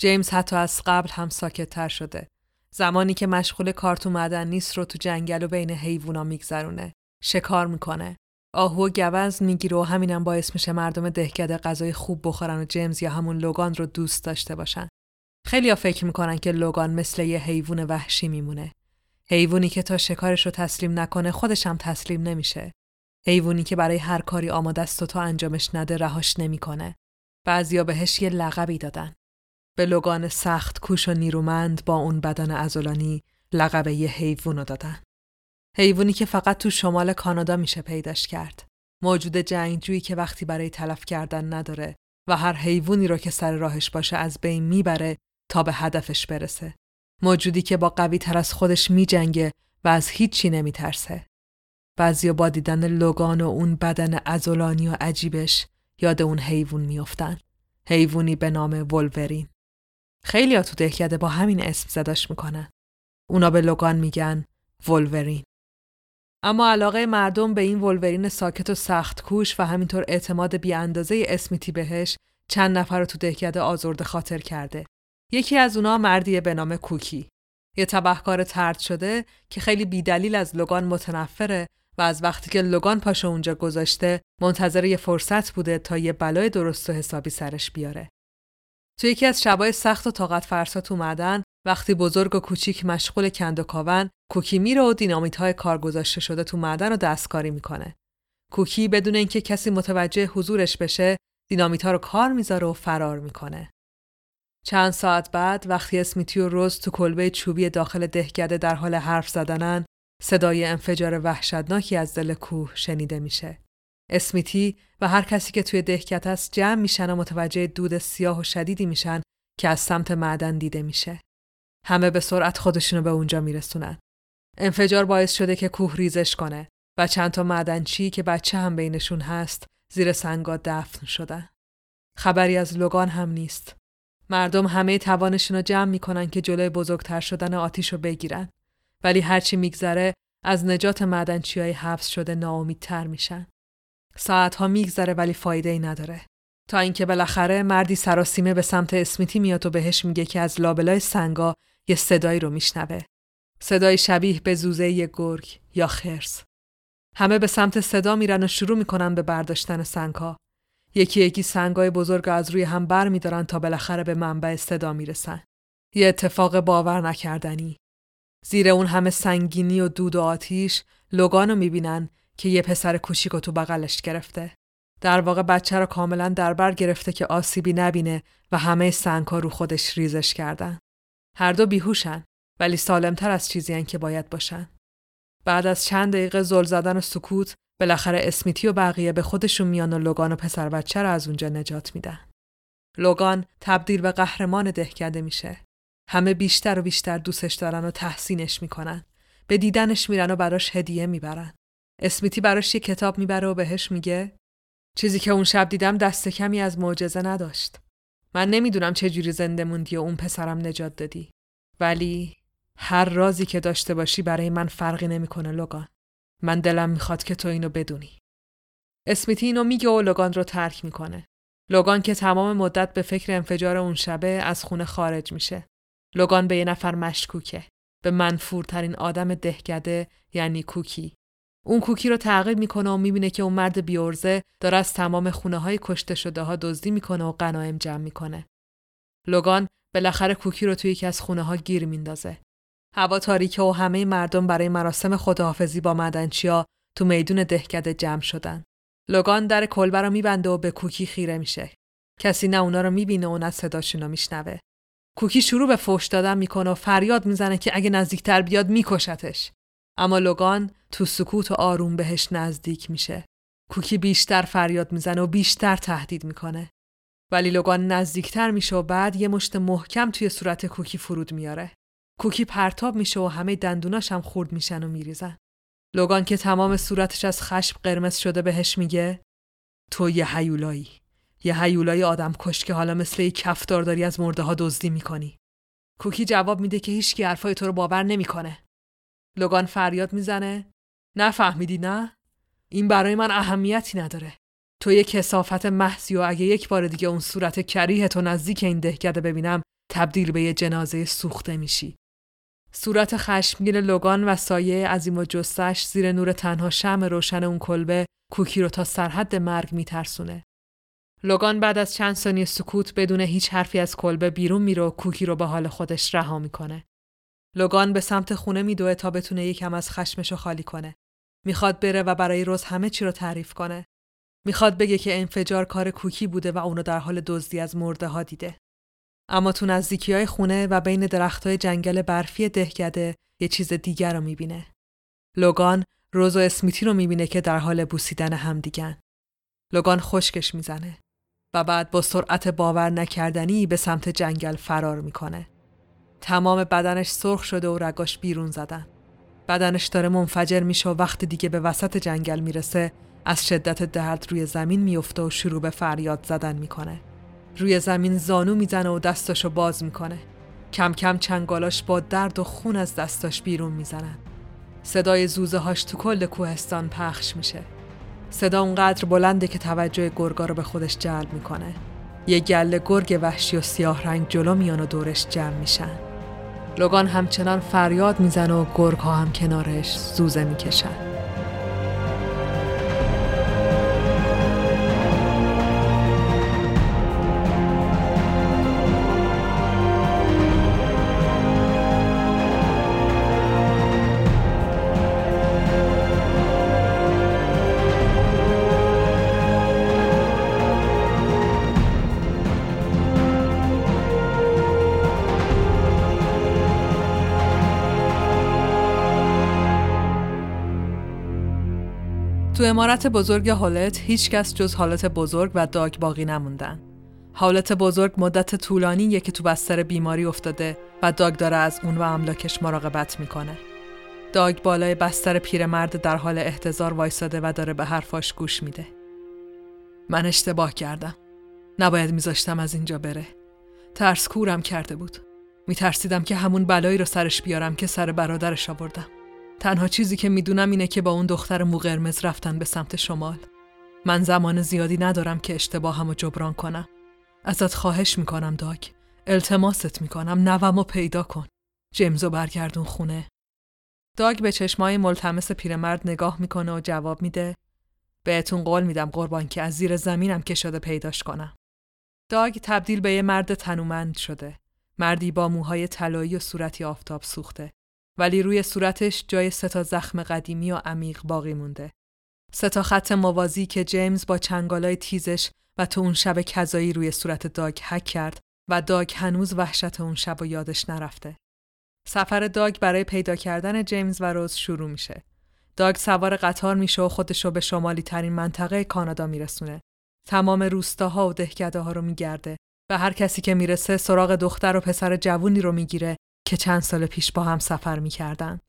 Speaker 1: جیمز حتی از قبل هم ساکتتر شده. زمانی که مشغول کارتو معدن نیست رو تو جنگل و بین حیوونا میگذرونه. شکار می‌کنه. آهو و گوز می‌گیره و همینم باعث میشه مردم دهکده غذای خوب بخورن و جیمز یا همون لوگان رو دوست داشته باشن. خیلیا فکر می‌کنن که لوگان مثل یه حیوان وحشی میمونه. حیوانی که تا شکارش رو تسلیم نکنه خودش هم تسلیم نمیشه. حیوانی که برای هر کاری آماده است و تا انجامش نده رهاش نمی‌کنه. بعضیا بهش یه لقبی دادن. به لوگان سخت کوش و نیرومند با اون بدن ازولانی لقب یه حیوان دادن. حیوانی که فقط تو شمال کانادا میشه پیداش کرد. موجود جنگجویی که وقتی برای تلف کردن نداره و هر حیوانی رو که سر راهش باشه از بین می‌بره تا به هدفش برسه. موجودی که با قوی تر از خودش میجنگه و از هیچی نمیترسه. بعضیا با دیدن لوگان و اون بدن ازولانی و عجیبش یاد اون حیوان میافتن. حیوانی به نام ولورین. خیلی تو دهکده با همین اسم زداش می‌کنن. اونا به لوگان میگن ولورین. اما علاقه مردم به این ولورین ساکت و سخت کوش و همینطور اعتماد بی اندازه اسمیتی بهش چند نفر رو تو دهکده آزرده خاطر کرده. یکی از اونا مردیه به نام کوکی. یه تبهکار ترد شده که خیلی بیدلیل از لوگان متنفره و از وقتی که لوگان پاشو اونجا گذاشته منتظر یه فرصت بوده تا یه بلای درست و حسابی سرش بیاره. تو یکی از شبای سخت و طاقت فرسات اومدن وقتی بزرگ و کوچیک مشغول کند و کاون کوکی میره و دینامیت های کار گذاشته شده تو معدن رو دستکاری می‌کنه. کوکی بدون اینکه کسی متوجه حضورش بشه دینامیت ها رو کار می‌ذاره و فرار می‌کنه. چند ساعت بعد وقتی اسمیتی و روز تو کلبه چوبی داخل دهکده در حال حرف زدنن صدای انفجار وحشتناکی از دل کوه شنیده میشه. اسمیتی و هر کسی که توی دهکت است جمع میشن و متوجه دود سیاه و شدیدی میشن که از سمت معدن دیده میشه. همه به سرعت خودشونو به اونجا میرسونن. انفجار باعث شده که کوه ریزش کنه و چند تا معدنچی که بچه هم بینشون هست زیر سنگا دفن شدن. خبری از لوگان هم نیست. مردم همه توانشون رو جمع می‌کنن که جلوی بزرگتر شدن آتیش رو بگیرن. ولی هرچی میگذره از نجات معدنچی های حبس شده ناامیدتر میشن. ساعتها میگذره ولی فایده ای نداره. تا اینکه بالاخره مردی سراسیمه به سمت اسمیتی میاد و بهش میگه که از لابلای سنگا یه صدایی رو میشنوه. صدای شبیه به زوزه یه گرگ یا خرس. همه به سمت صدا میرن و شروع می‌کنن به برداشتن سنگها. یکی یکی سنگای بزرگ از روی هم بر میدارن تا بالاخره به منبع صدا می‌رسن. یه اتفاق باور نکردنی. زیر اون همه سنگینی و دود و آتیش لوگانو می‌بینن که یه پسر کوچیک تو بغلش گرفته. در واقع بچه را کاملا در بر گرفته که آسیبی نبینه و همه سنگها رو خودش ریزش کردن. هر دو بیهوشن ولی سالمتر از چیزی که باید باشن. بعد از چند دقیقه زل زدن و سکوت بالاخره اسمیتی و بقیه به خودشون میان و لوگان و پسر بچه را از اونجا نجات میدن. لوگان تبدیل به قهرمان دهکده میشه. همه بیشتر و بیشتر دوستش دارن و تحسینش می‌کنن. به دیدنش میرن و براش هدیه می‌برن. اسمیتی براش یه کتاب می‌بره و بهش میگه چیزی که اون شب دیدم دست کمی از معجزه نداشت. من نمی‌دونم چه جوری زنده موندی و اون پسرم نجات دادی. ولی هر رازی که داشته باشی برای من فرقی نمی‌کنه لوگان. من دلم می‌خواد که تو اینو بدونی. اسمیتی اینو میگه و لوگان رو ترک می‌کنه. لوگان که تمام مدت به فکر انفجار اون شبه از خونه خارج میشه. لوگان به یه نفر مشکوکه. به منفورترین آدم دهگده یعنی کوکی. اون کوکی رو تعقیب می‌کنه و می‌بینه که اون مرد بیورزه داره از تمام خونه های کشته شده ها دزدی می‌کنه و غنایم جمع می‌کنه. لوگان بالاخره کوکی رو توی یکی از خونه ها گیر میندازه. هوا تاریکه و همه مردم برای مراسم خداحافظی با مدنچیا تو میدون دهکده جمع شدن. لوگان در کلبه رو میبنده و به کوکی خیره میشه. کسی نه اونا رو می‌بینه و نه صداشون رو میشنوه. کوکی شروع به فوش دادن می‌کنه و فریاد می‌زنه که اگه نزدیکتر بیاد میکشتش. اما لوگان تو سکوت و آروم بهش نزدیک میشه. کوکی بیشتر فریاد می‌زنه و بیشتر تهدید می‌کنه. ولی لوگان نزدیکتر میشه و بعد یه مشت محکم توی صورت کوکی فرود میاره. کوکی پرتاب میشه و همه دندوناش هم خورد میشن و میریزن. لوگان که تمام صورتش از خشم قرمز شده بهش میگه تو یه هیولایی. یه هیولای آدم کش که حالا مثل یه کفتار داری از مرده ها دزدی می‌کنی. کوکی جواب میده که هیچ حرفای تو رو باور نمی‌کنه. لوگان فریاد می‌زنه نفهمیدی نه؟ این برای من اهمیتی نداره. تو یه کسافت محضی و اگه یک بار دیگه اون صورت کریه تو نزدیک این دهکده ببینم تبدیل به یه جنازه سوخته میشی. صورت خشمگین لوگان و سایه عظیم و جستش زیر نور تنها شم روشن اون کلبه کوکی رو تا سرحد مرگ میترسونه. لوگان بعد از چند ثانیه سکوت بدون هیچ حرفی از کلبه بیرون میره و کوکی رو به حال خودش رها می‌کنه. لوگان به سمت خونه میدوه تا بتونه یکم از خشمشو خالی کنه. می‌خواد بره و برای روز همه چی رو تعریف کنه. می‌خواد بگه که انفجار کار کوکی بوده و اونو در حال دزدی از مرده ها دیده. اما تو نزدیکی های خونه و بین درخت های جنگل برفی دهگده یه چیز دیگر رو می‌بینه. لوگان روز و اسمیتی رو می‌بینه که در حال بوسیدن هم دیگن. لوگان خشکش می‌زنه و بعد با سرعت باور نکردنی به سمت جنگل فرار می‌کنه. تمام بدنش سرخ شده و رگاش بیرون زدن. بدنش داره منفجر میشه و وقتی دیگه به وسط جنگل می‌رسه از شدت درد روی زمین میفته و شروع به فریاد زدن می‌کنه. روی زمین زانو می‌زنه و دستاشو باز می‌کنه. کم کم چنگالاش با درد و خون از دستاش بیرون می‌زنن. صدای زوزه هاش تو کل کوهستان پخش میشه. صدا اونقدر بلنده که توجه گرگا رو به خودش جلب می‌کنه. یه گله گرگ وحشی و سیاه رنگ جلو میان و دورش جمع میشن. لوگان همچنان فریاد می‌زنه و گرگ ها هم کنارش زوزه می‌کشن. امارت بزرگ هالت هیچ کس جز حالت بزرگ و داگ باقی نموندن. حالت بزرگ مدت طولانیه که تو بستر بیماری افتاده و داگ داره از اون و املاکش مراقبت می‌کنه. داگ بالای بستر پیرمرد در حال احتضار وایساده و داره به حرفاش گوش میده. من اشتباه کردم. نباید میذاشتم از اینجا بره. ترس کورم کرده بود. میترسیدم که همون بلایی رو سرش بیارم که سر برادرش آوردم. تنها چیزی که می‌دونم اینه که با اون دختر مو قرمز رفتن به سمت شمال. من زمان زیادی ندارم که اشتباهم جبران کنم. ازت خواهش می‌کنم داگ. التماست می‌کنم نومو پیدا کن. جیمزو برگردون خونه. داگ به چشمای ملتمس پیرمرد نگاه می‌کنه و جواب میده بهتون قول میدم قربان که از زیر زمینم که شده پیداش کنم. داگ تبدیل به یه مرد تنومند شده. مردی با موهای طلایی و صورتی آفتاب سوخته. ولی روی صورتش جای سه تا زخم قدیمی و عمیق باقی مونده. سه تا خط موازی که جیمز با چنگالای تیزش و تو اون شب کذایی روی صورت داگ حک کرد و داگ هنوز وحشت اون شب و یادش نرفته. سفر داگ برای پیدا کردن جیمز و روز شروع میشه. داگ سوار قطار میشه و خودشو به شمالی ترین منطقه کانادا میرسونه. تمام روستاها و دهکده ها رو میگرده و هر کسی که می‌رسه سراغ دختر و پسر جوونی رو می‌گیره که چند سال پیش با هم سفر می‌کردن.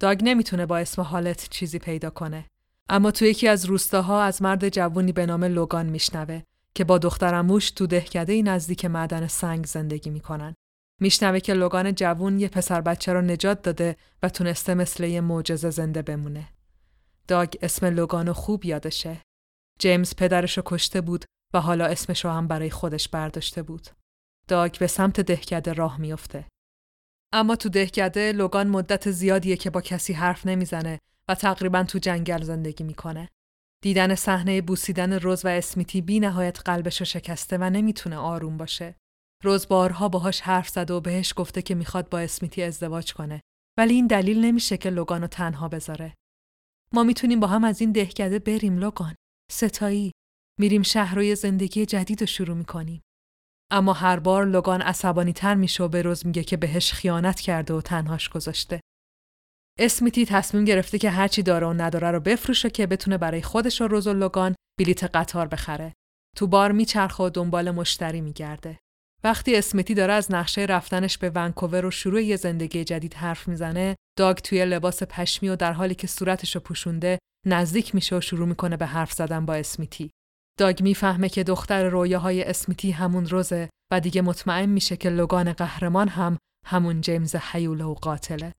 Speaker 1: داگ نمی‌تونه با اسم حالت چیزی پیدا کنه. اما تو یکی از روستاها از مرد جوونی به نام لوگان میشنوه که با دخترموش تو دهکده نزدیک معدن سنگ زندگی می‌کنن. میشنوه که لوگان جوون یه پسر بچه رو نجات داده و تونسته مثل یه معجزه زنده بمونه. داگ اسم لوگانو خوب یادشه. جیمز پدرش رو کشته بود و حالا اسمش رو هم برای خودش برداشته بود. داگ به سمت دهکده راه میافته. اما تو دهکده لوگان مدت زیادیه که با کسی حرف نمی‌زنه و تقریبا تو جنگل زندگی می‌کنه. دیدن صحنه بوسیدن روز و اسمیتی بی نهایت قلبش شکسته و نمی‌تونه آروم باشه. روز بارها باهاش حرف زده و بهش گفته که می‌خواد با اسمیتی ازدواج کنه ولی این دلیل نمیشه که لوگانو تنها بذاره. ما می‌تونیم با هم از این دهکده بریم لوگان. ستایی. میریم شهر زندگی جدید رو شروع می‌کنیم. اما هر بار لوگان عصبانی تر میشه و به روز میگه که بهش خیانت کرده و تنهاش گذاشته. اسمیتی تصمیم گرفته که هرچی داره و نداره رو بفروشه که بتونه برای خودش و روز و لوگان بلیت قطار بخره. تو بار میچرخه و دنبال مشتری میگرده. وقتی اسمیتی داره از نقشه رفتنش به ونکوور و شروع یه زندگی جدید حرف می‌زنه، داگ توی لباس پشمی و در حالی که صورتشو پوشونده نزدیک میشه و شروع می‌کنه به حرف زدن با اسمیتی. داگ می‌فهمه که دختر رویاهای اسمیتی همون روزه و دیگه مطمئن میشه که لوگان قهرمان هم همون جیمز حیوله و قاتله.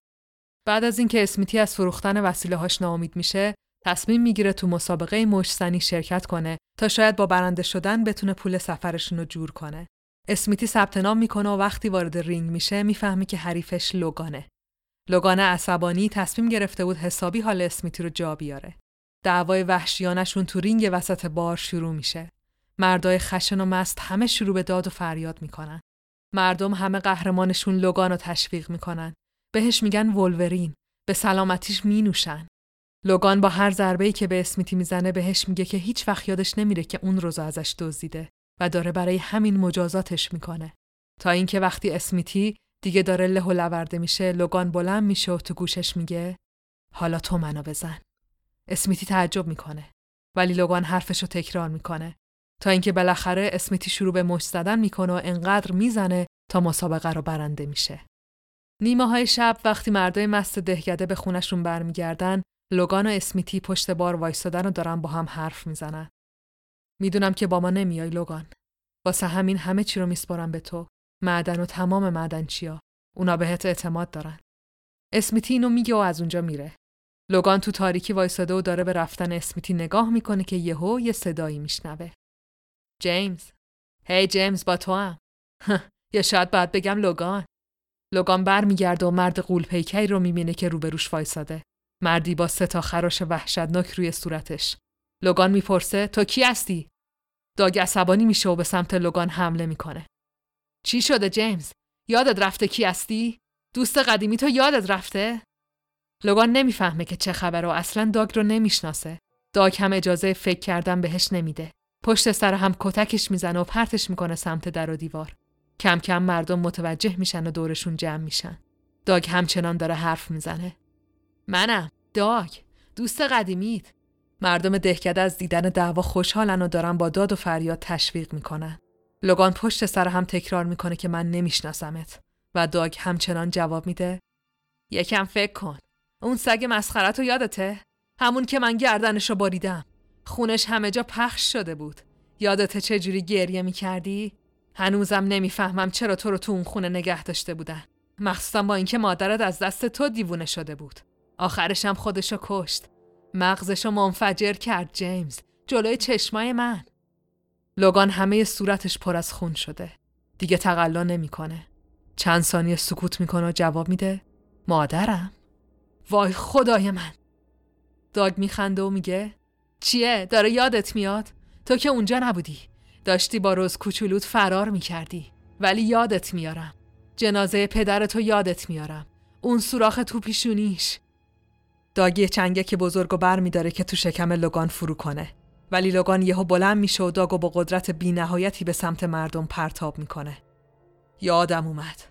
Speaker 1: بعد از اینکه اسمیتی از فروختن وسیله هاش ناامید میشه، تصمیم می‌گیره تو مسابقه مشتنی شرکت کنه تا شاید با برنده شدن بتونه پول سفرشون رو جور کنه. اسمیتی ثبت نام می‌کنه و وقتی وارد رینگ میشه می‌فهمه که حریفش لوگانه. لوگان عصبانی تصمیم گرفته بود حسابی حال اسمیتی رو جا بیاره. دعوای وحشیانشون تو رینگ وسط بار شروع میشه. مردای خشن و مست همه شروع به داد و فریاد می‌کنن. مردم همه قهرمانشون لوگان رو تشویق می‌کنن. بهش میگن ولورین. به سلامتیش مینوشن. لوگان با هر ضربه‌ای که به اسمیتی می‌زنه بهش میگه که هیچ وقت یادش نمیره که اون روز ازش دزدیده و داره برای همین مجازاتش می‌کنه. تا اینکه وقتی اسمیتی دیگه داره له و لورده میشه لوگان بلند میشه و تو گوشش میگه حالا تو منو بزن. اسمیتی تعجب می‌کنه ولی لوگان حرفشو تکرار می‌کنه تا اینکه بالاخره اسمیتی شروع به مشت زدن می‌کنه و انقدر می‌زنه تا مسابقه رو برنده میشه. نیمه های شب وقتی مردای مست دهگده به خونشون برمیگردن لوگان و اسمیتی پشت بار وایستادن و دارن با هم حرف می‌زنن. می‌دونم که با ما نمیای لوگان. واسه همین همه چی رو میسپارم به تو. معدن و تمام معدن چیا. اونا بهت اعتماد دارن. اسمیتی اینو میگه و از اونجا میره. لوگان تو تاریکی وایساده و داره به رفتن اسمیتی نگاه می‌کنه که یهو یه صدایی میشنوه. جیمز. هی جیمز با تو هم. [LAUGHS] یا شاید باید بگم لوگان. لوگان برمیگرده و مرد قول پیکی رو می‌بینه که روبروش وایساده. مردی با سه تا خراش وحشتناک روی صورتش. لوگان می‌پرسه تو کی هستی؟ داگ عصبانی میشه و به سمت لوگان حمله می‌کنه. چی شده جیمز؟ یادت رفته کی هستی؟ دوست قدیمی تو یادت رفته؟ لوگان نمی‌فهمه که چه خبره و اصلا داگ رو نمی‌شناسه. داگ هم اجازه فکر کردن بهش نمیده. پشت سر هم کتکش می‌زنه و پرتش می‌کنه سمت در و دیوار. کم کم مردم متوجه میشن و دورشون جمع میشن. داگ همچنان داره حرف می‌زنه. منم داگ دوست قدیمیت مردم دهکده از دیدن دعوا خوشحالن و دارن با داد و فریاد تشویق می‌کنن. لوگان پشت سر هم تکرار می‌کنه که من نمیشناسمت و داگ همچنان جواب میده یکم فکر کن. اون سگ مسخرت رو یادته؟ همون که من گردنشو باریدم. خونش همه جا پخش شده بود. یادته چه جوری گریه می‌کردی؟ هنوزم نمی‌فهمم چرا تو رو تو اون خونه نگه داشته بودن. مخصوصا با اینکه مادرت از دست تو دیوونه شده بود. آخرشم خودشو کشت. مغزشو منفجر کرد جیمز. جلوی چشمای من. لوگان همه صورتش پر از خون شده. دیگه تقلا نمی‌کنه. چند ثانیه سکوت می‌کنه و جواب میده مادرم وای خدای من. داگ میخنده و میگه چیه؟ داره یادت میاد؟ تو که اونجا نبودی. داشتی با روز کوچولوت فرار می‌کردی. ولی یادت میارم. جنازه پدر تو یادت میارم. اون سوراخ تو پیشونیش داگی چنگک بزرگ و بر میداره که تو شکم لوگان فرو کنه. ولی لوگان یهو بلند میشه و داگو با قدرت بینهایتی به سمت مردم پرتاب می‌کنه. یادم اومد.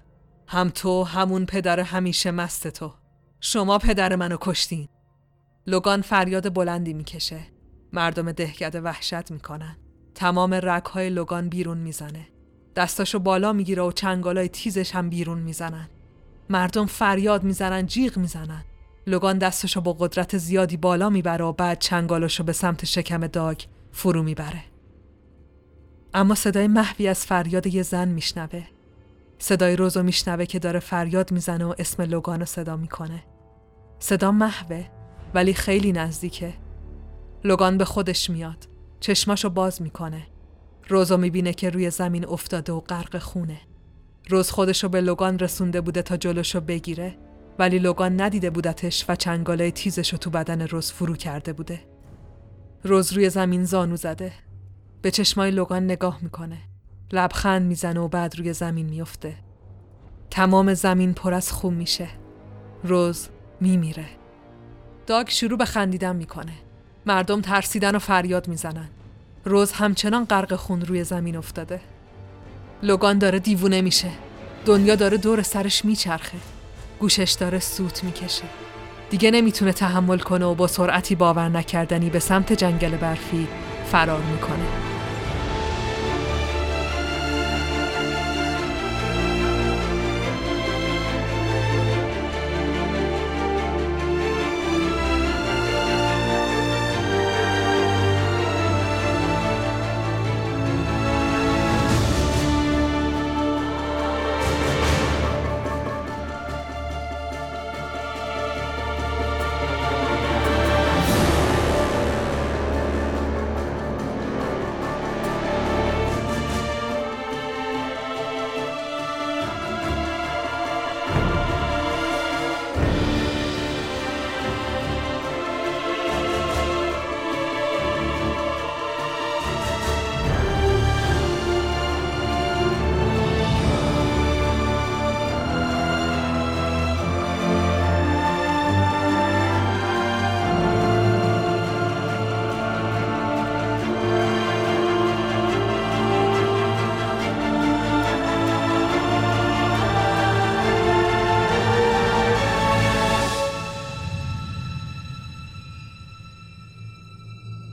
Speaker 1: هم تو همون پدر همیشه مست تو. شما پدر منو کشتین. لوگان فریاد بلندی می‌کشه. مردم دهکده وحشت می‌کنن. تمام رگهای لوگان بیرون می‌زنه. دستاشو بالا می‌گیره و چنگالای تیزش هم بیرون می‌زنن. مردم فریاد می‌زنن جیغ می‌زنن. لوگان دستشو با قدرت زیادی بالا می‌بره و بعد چنگالاشو به سمت شکم داگ فرو می‌بره. اما صدای محوی از فریاد یه زن میشنوه. صدای روزو میشنوه که داره فریاد می‌زنه و اسم لوگانو صدا می‌کنه. صدا محوه ولی خیلی نزدیکه. لوگان به خودش میاد. چشماشو باز می‌کنه. روزو می‌بینه که روی زمین افتاده و غرق خونه. روز خودشو به لوگان رسونده بوده تا جلوشو بگیره ولی لوگان ندیده بودتش و چنگاله تیزشو تو بدن روز فرو کرده بوده. روز روی زمین زانو زده. به چشمای لوگان نگاه می‌کنه. لبخند می‌زنه و بعد روی زمین میفته تمام زمین پر از خون میشه. روز میمیره. داگ شروع به خندیدن می‌کنه. مردم ترسیدن و فریاد می‌زنن. روز همچنان غرق خون روی زمین افتاده. لوگان داره دیوونه میشه. دنیا داره دور سرش میچرخه. گوشش داره سوت می‌کشه. دیگه نمی‌تونه تحمل کنه و با سرعتی باور نکردنی به سمت جنگل برفی فرار می‌کنه.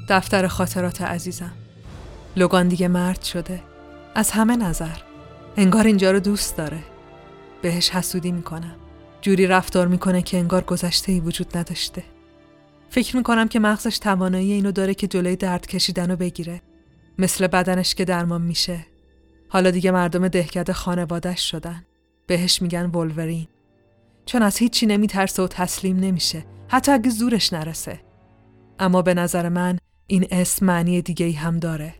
Speaker 1: دفتر خاطرات عزیزم. لوگان دیگه مرد شده. از همه نظر. انگار اینجا رو دوست داره. بهش حسودی می‌کنم. جوری رفتار می‌کنه که انگار گذشته ای وجود نداشته. فکر می‌کنم که مغزش توانایی اینو داره که جلوی درد کشیدن رو بگیره. مثل بدنش که درمان میشه. حالا دیگه مردم دهکده خانوادش شدن. بهش میگن ولورین. چون از هیچی نمیترسه و تسلیم نمیشه. حتی اگه زورش نرسه. اما به نظر من این اسم معنی دیگه ای هم داره.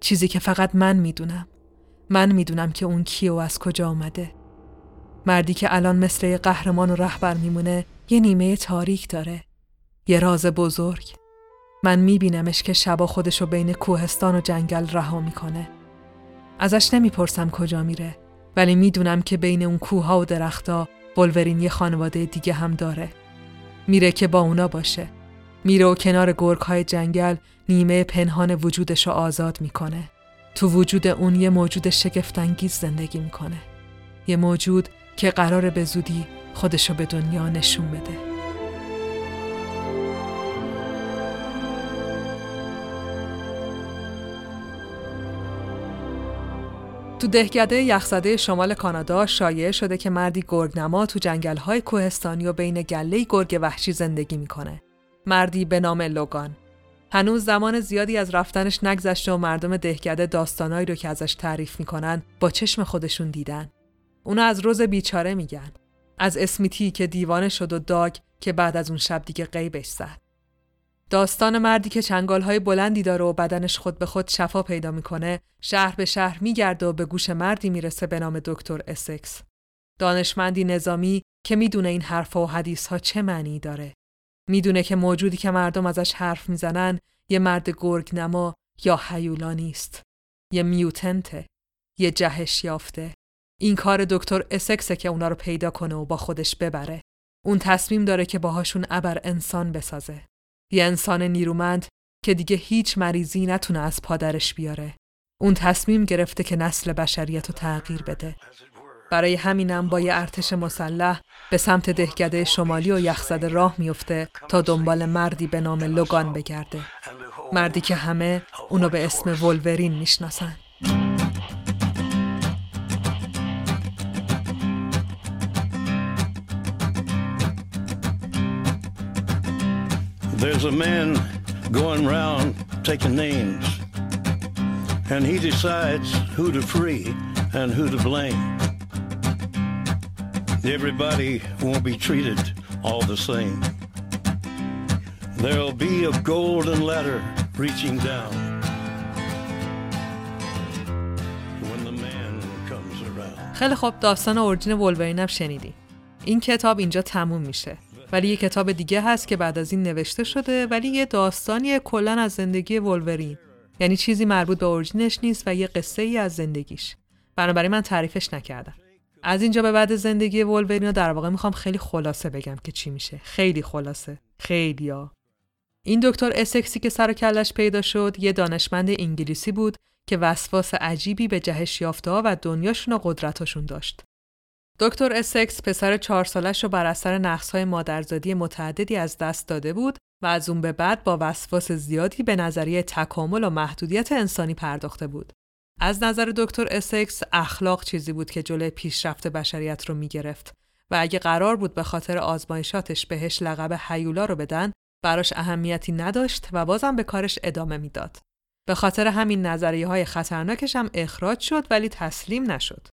Speaker 1: چیزی که فقط من می‌دونم. من می‌دونم که اون کیه و از کجا آمده. مردی که الان مثل قهرمان و رهبر میمونه یه نیمه تاریک داره. یه راز بزرگ. من میبینمش که شبا خودشو بین کوهستان و جنگل رها می‌کنه. ازش نمی‌پرسم کجا میره ولی می‌دونم که بین اون کوها و درختا بولورین یه خانواده دیگه هم داره. میره که با اونا باشه. میره و کنار گرگ های جنگل نیمه پنهان وجودش رو آزاد می‌کنه. تو وجود اون یه موجود شگفتانگیز زندگی می‌کنه. یه موجود که قرار به زودی خودشو به دنیا نشون بده. تو دهکده یخزده شمال کانادا شایع شده که مردی گرگنما تو جنگل‌های کوهستانی و بین گله گرگ وحشی زندگی می‌کنه. مردی به نام لوگان هنوز زمان زیادی از رفتنش نگذشته و مردم دهکده داستانایی رو که ازش تعریف می‌کنن با چشم خودشون دیدن. اونا از روز بیچاره میگن. از اسمیتی که دیوانه شد و داگ که بعد از اون شب دیگه قیبش زد. داستان مردی که چنگالهای بلندی داره و بدنش خود به خود شفا پیدا می‌کنه شهر به شهر میگرده و به گوش مردی می‌رسه به نام دکتر اسکس. دانشمندی نظامی که می‌دونه این حرفها و حدیث ها چه معنی داره. می‌دونه که موجودی که مردم ازش حرف می‌زنن یه مرد گرگ نما یا حیولا نیست. یه میوتنته. یه جهش یافته. این کار دکتر اسکسه که اونا رو پیدا کنه و با خودش ببره. اون تصمیم داره که باهاشون ابر انسان بسازه. یه انسان نیرومند که دیگه هیچ مریضی نتونه از پادرش بیاره. اون تصمیم گرفته که نسل بشریت رو تغییر بده. برای همینم با یه ارتش مسلح به سمت دهکده شمالی و یخزده راه میفته تا دنبال مردی به نام لوگان بگرده. مردی که همه اونو به اسم ولورین می‌شناسن.
Speaker 2: There's a man going around taking names, and he decides who to free and who to blame. Everybody won't be treated all the same. There'll be a golden ladder reaching down when the man comes around.
Speaker 1: خیلی خوب داستان اورجین ولورین هم شنیدی. این کتاب اینجا تموم میشه. ولی یه کتاب دیگه هست که بعد از این نوشته شده ولی یه داستانی کلا از زندگی ولورین یعنی چیزی مربوط به اورجینش نیست و یه قصه ای از زندگیش بنابراین من تعریفش نکردم از اینجا به بعد زندگی ولورین در واقع می‌خوام خیلی خلاصه بگم که چی میشه خیلی خلاصه خیلی ها. این دکتر اسکسی که سر کلش پیدا شد یه دانشمند انگلیسی بود که وسواس عجیبی به جهش یافته و دنیاشون و قدرتاشون داشت. دکتر اسکس پسر چهار سالش رو بر اثر نقصهای مادرزادی متعددی از دست داده بود و از اون به بعد با وسواس زیادی به نظریه تکامل و محدودیت انسانی پرداخته بود. از نظر دکتر اسکس اخلاق چیزی بود که جلوی پیشرفت بشریت رو می‌گرفت و اگه قرار بود به خاطر آزمایشاتش بهش لقب هیولا رو بدن براش اهمیتی نداشت و بازم به کارش ادامه می‌داد. به خاطر همین نظریه های خطرناکش هم اخراج شد ولی تسلیم نشد.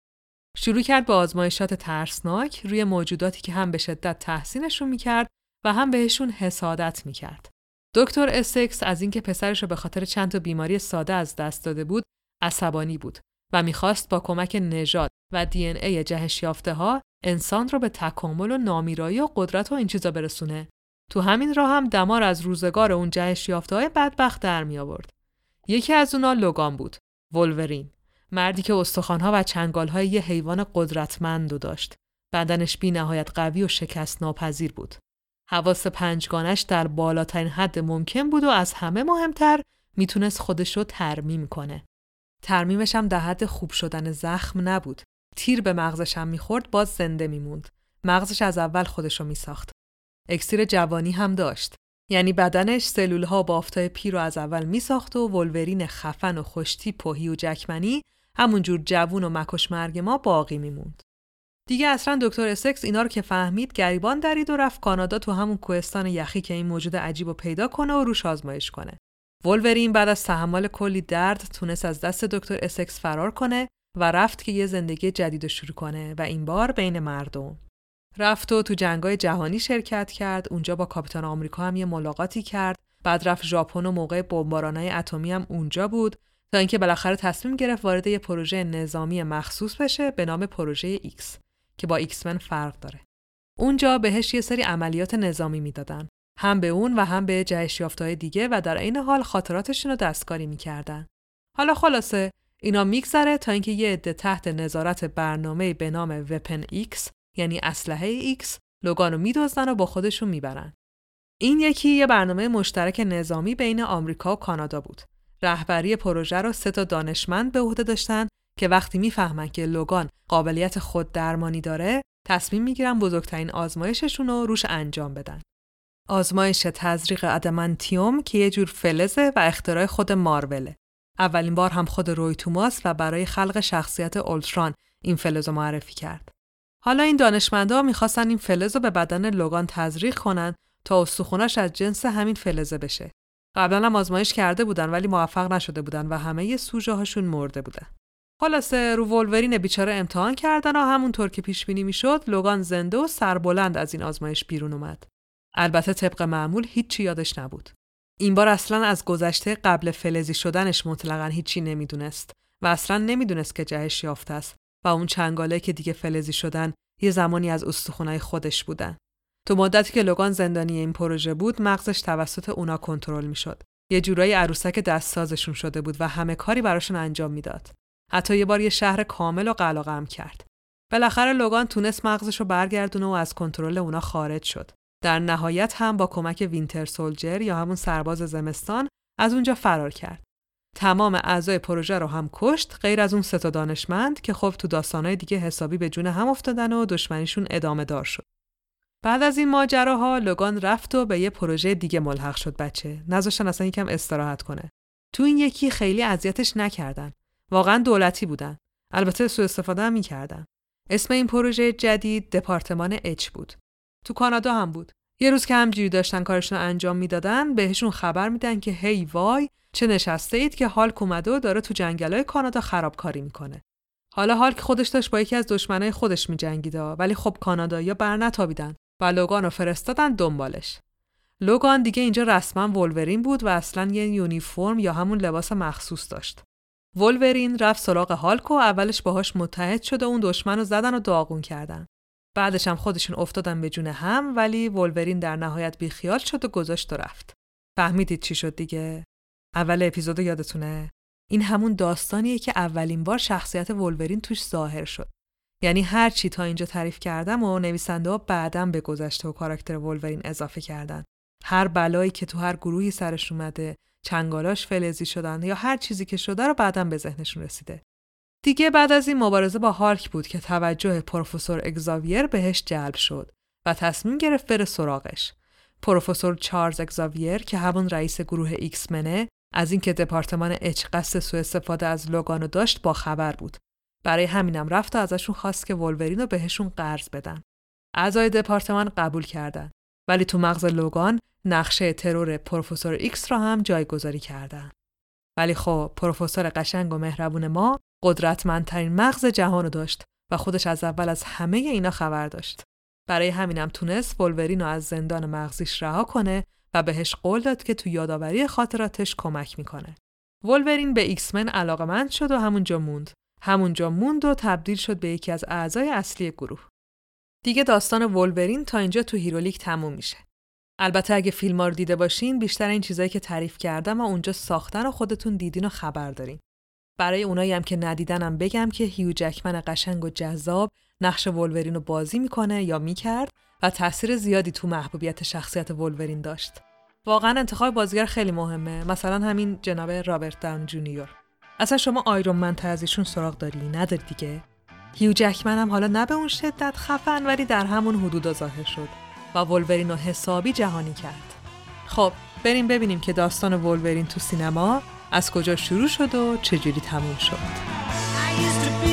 Speaker 1: شروع کرد به آزمایشات ترسناک روی موجوداتی که هم به شدت تحسینشون می‌کرد و هم بهشون حسادت می‌کرد. دکتر اسکس از اینکه پسرش رو به خاطر چند تا بیماری ساده از دست داده بود، عصبانی بود و می‌خواست با کمک نژاد و دی ان ای جهش یافته ها انسان رو به تکامل و نامیرایی و قدرت و این چیزا برسونه. تو همین راه هم دمار از روزگار اون جهش یافته های بدبخت در می آورد. یکی از اونا لوگان بود، ولورین. مردی که استخوانها و چنگالهای یه حیوان قدرتمند داشت. بدنش بی نهایت قوی و شکست ناپذیر بود. حواس پنجگانش در بالاترین حد ممکن بود و از همه مهمتر می‌تونست خودش رو ترمیم کنه. ترمیمش هم در حد خوب شدن زخم نبود. تیر به مغزش هم می‌خورد باز زنده میموند. مغزش از اول خودش رو میساخت. اکسیر جوانی هم داشت. یعنی بدنش سلول ها بافتای پیر رو از اول میساخت و ولورین خفن و خوش‌تیپ و هیو جکمنی همونجور جوون و مکش مرگ ما باقی میموند. دیگه اصلا دکتر اسکس اینا رو که فهمید گریبان درید و رفت کانادا تو همون کوهستان یخی که این موجود عجیب و پیدا کنه و روش آزمایش کنه. ولورین بعد از تحمل کلی درد تونست از دست دکتر اسکس فرار کنه و رفت که یه زندگی جدید رو شروع کنه و این بار بین مردم. رفت و تو جنگای جهانی شرکت کرد، اونجا با کاپیتان آمریکا هم یه ملاقاتی کرد، بعد رفت ژاپن و موقع بمبارانای اتمی هم اونجا بود تا اینکه بالاخره تصمیم گرفت وارد یه پروژه نظامی مخصوص بشه به نام پروژه X که با ایکس من فرق داره. اونجا بهش یه سری عملیات نظامی می‌دادن. هم به اون و هم به جهش یافتهای دیگه و در عین حال خاطراتشون رو دستکاری می‌کردن. حالا خلاصه اینا میگذره تا اینکه یه عده تحت نظارت برنامه به نام Weapon X یعنی اسلحه X لوگانو میدزدن و با خودشون می‌برن. این یکی یه برنامه مشترک نظامی بین آمریکا و کانادا بود. رهبری پروژه رو سه تا دانشمند به عهده داشتن که وقتی می‌فهمن که لوگان قابلیت خود درمانی داره تصمیم می‌گیرن بزرگترین آزمایششون رو روش انجام بدن. آزمایش تزریق ادمانتیوم که یه جور فلزه و اختراع خود ماروله. اولین بار هم خود روی توماس و برای خلق شخصیت اولتران این فلز رو معرفی کرد. حالا این دانشمندا می‌خواستن این فلز رو به بدن لوگان تزریق کنن تا استخونش از جنس همین فلزه بشه. قبلا هم آزمایش کرده بودن ولی موفق نشده بودن و همه سوژه هاشون مرده بودن. خلاصه رو ولورین بیچاره امتحان کردن و همونطور که پیش بینی می‌شد لوگان زنده و سربلند از این آزمایش بیرون اومد. البته طبق معمول هیچی یادش نبود. این بار اصلا از گذشته قبل فلزی شدنش مطلقا هیچی نمی‌دونست و اصلا نمی‌دونست که جهش یافته است و اون چنگاله که دیگه فلزی شدن یه زمانی از استخونای خودش بودن. تو مدتی که لوگان زندانی این پروژه بود مغزش توسط اونا کنترل می‌شد. یه جورایی عروسک دستسازشون شده بود و همه کاری براشون انجام می‌داد. حتی یه بار یه شهر کامل و قلقم کرد. بالاخره لوگان تونست مغزش رو برگردونه و از کنترل اونا خارج شد. در نهایت هم با کمک وینتر سولجر یا همون سرباز زمستان از اونجا فرار کرد. تمام اعضای پروژه رو هم کشت غیر از اون سه دانشمند که خب تو داستانهای دیگه حسابی به جون هم افتادن و دشمنیشون ادامه دار شد. بعد از این ماجراها لوگان رفت و به یه پروژه دیگه ملحق شد بچه. نذاشتن اصلا یکم استراحت کنه. تو این یکی خیلی اذیتش نکردن. واقعا دولتی بودن. البته سوء استفاده هم می‌کردن. اسم این پروژه جدید دپارتمان اچ بود. تو کانادا هم بود. یه روز که همجوری داشتن کارشون رو انجام می‌دادن بهشون خبر میدن که هی وای چه نشسته اید که هالک اومده و داره تو جنگلای کانادا خرابکاری می‌کنه. حالا هالک خودش داشت با یکی از دشمنای خودش میجنگیده ولی خب کانادایی بر نتابیدن و لوگان رو فرستادن دنبالش. لوگان دیگه اینجا رسما ولورین بود و اصلا یه یونیفرم یا همون لباس مخصوص داشت. ولورین رفت سراغ هالک و اولش باهاش متحد شده و اون دشمن رو زدن و داغون کردن. بعدش هم خودشون افتادن به جون هم ولی ولورین در نهایت بیخیال شد و گذاشت و رفت. فهمیدید چی شد دیگه؟ اول اپیزود یادتونه؟ این همون داستانیه که اولین بار شخصیت ولورین توش ظاهر شد. یعنی هر چی تا اینجا تعریف کردم و نویسنده ها بعدم به گذشته و کاراکتر ولورین اضافه کردن. هر بلایی که تو هر گروهی سرش اومده، چنگالاش فلزی شدن یا هر چیزی که شده رو بعدم به ذهنشون رسیده. دیگه بعد از این مبارزه با هالک بود که توجه پروفسور اگزاویر بهش جلب شد و تصمیم گرفت بره سراغش. پروفسور چارلز اگزاویر که همون رئیس گروه ایکس منه از اینکه دپارتمان H قصد سوء استفاده از لوگانو داشت با خبر بود. برای همینم رفت و ازشون خواست که ولورین بهشون قرض بدن. اعضای دپارتمان قبول کردن. ولی تو مغز لوگان نقشه ترور پروفسور ایکس را هم جایگذاری کردن. ولی خب پروفسور قشنگ و مهربون ما قدرتمندترین مغز جهان رو داشت و خودش از اول از همه اینا خبر داشت. برای همینم تونست ولورین رو از زندان مغزیش رها کنه و بهش قول داد که تو یادآوری خاطراتش کمک می‌کنه. ولورین به ایکسمن علاقمند شد و همونجا موند. همونجا موند و تبدیل شد به یکی از اعضای اصلی گروه. دیگه داستان ولورین تا اینجا تو هیرولیک تموم میشه. البته اگه فیلم رو دیده باشین بیشتر این چیزایی که تعریف کردم و اونجا ساختن و خودتون دیدین و خبر دارین. برای اونایی هم که ندیدنم بگم که هیو جکمن قشنگ و جذاب نقش ولورین رو بازی می‌کنه یا می‌کرد و تاثیر زیادی تو محبوبیت شخصیت ولورین داشت. واقعا انتخاب بازیگر خیلی مهمه. مثلا همین جناب رابرت داون جونیور. اصلا شما آیرون من از ایشون سراغ داری نداری دیگه هیو جکمن هم حالا نه به اون شدت خفن ولی در همون حدود ظاهر شد و ولورین رو حسابی جهانی کرد خب بریم ببینیم که داستان ولورین تو سینما از کجا شروع شد و چجوری تموم شد؟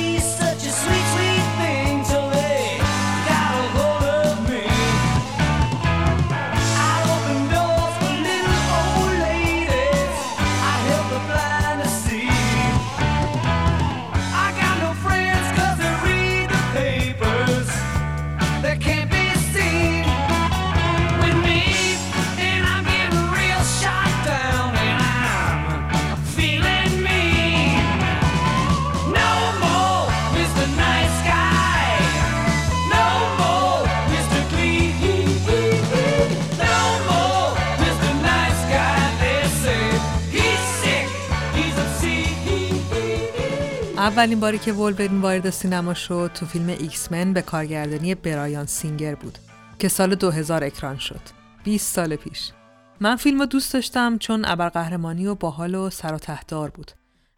Speaker 1: اولین باری که ولورین وارد سینما شد تو فیلم ایکس من به کارگردانی برایان سینگر بود که سال 2000 اکران شد. 20 سال پیش. من فیلم رو دوست داشتم چون ابرقهرمانی و باحال و سر و تهدار بود.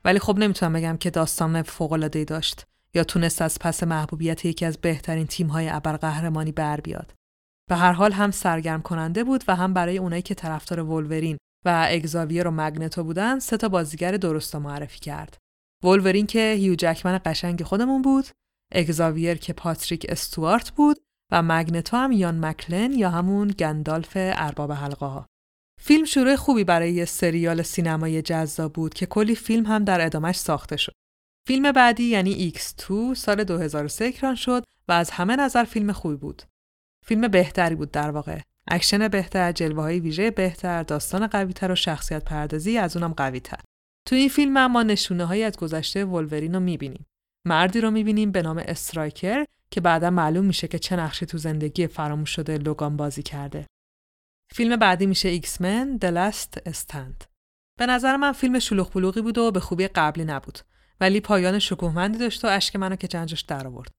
Speaker 1: ولی خب نمی‌تونم بگم که داستان فوق داشت یا تونست از پس محبوبیت یکی از بهترین تیم‌های ابرقهرمانی بر بیاد. به هر حال هم سرگرم کننده بود و هم برای اونایی که طرفدار ولورین و اگزاویر و مگنتو بودن سه تا بازیگر درست معرفی کرد. ولورین که هیو جکمن قشنگ خودمون بود اگزاویر که پاتریک استوارت بود و مگنتو هم یان مکلن یا همون گندالف ارباب حلقه ها. فیلم شروع خوبی برای یه سریال سینمایی جذاب بود که کلی فیلم هم در ادامش ساخته شد. فیلم بعدی یعنی X2 سال 2003 اکران شد و از همه نظر فیلم خوبی بود. فیلم بهتری بود در واقع. اکشن بهتر، جلوه های ویژه بهتر، داستان قویتر و شخصیت پردازی از اونم قویتر. تو این فیلم ما نشونه هایی از گذشته ولورین رو می‌بینیم. مردی رو می‌بینیم به نام استرایکر که بعدا معلوم میشه که چه نقشی تو زندگی فراموش شده لوگان بازی کرده. فیلم بعدی میشه ایکس من The Last Stand. به نظر من فیلم شلوغ بلوغی بود و به خوبی قبلی نبود ولی پایان شکوهمندی داشت و اشک منو که جنجش در آورد.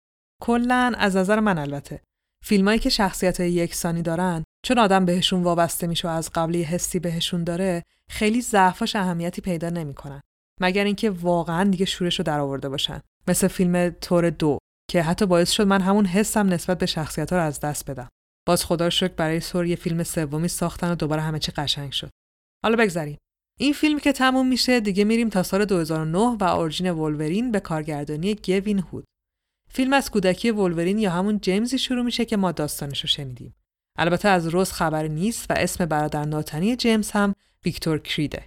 Speaker 1: کلا از نظر من البته فیلمایی که شخصیت یکسانی دارن چون آدم بهشون وابسته میشه و از قبل یه حسی بهشون داره خیلی ضعفاش اهمیتی پیدا نمی‌کنن. مگر اینکه واقعا دیگه شورش رو در آورده باشن. مثل فیلم تور دو که حتی باعث شد من همون حسم نسبت به شخصیت ها رو از دست بدم. باز خدا شکر برای سور یه فیلم سومی ساختن و دوباره همه چی قشنگ شد. حالا بگذریم. این فیلم که تموم میشه دیگه میریم تا سال 2009 و اورجین ولورین به کارگردانی گوین هود. فیلم از کودکی ولورین یا همون جیمزی شروع میشه که ما داستانش رو شنیدیم. البته از روز خبری نیست و اسم برادر ناتنی جیمز هم ویکتور کریده.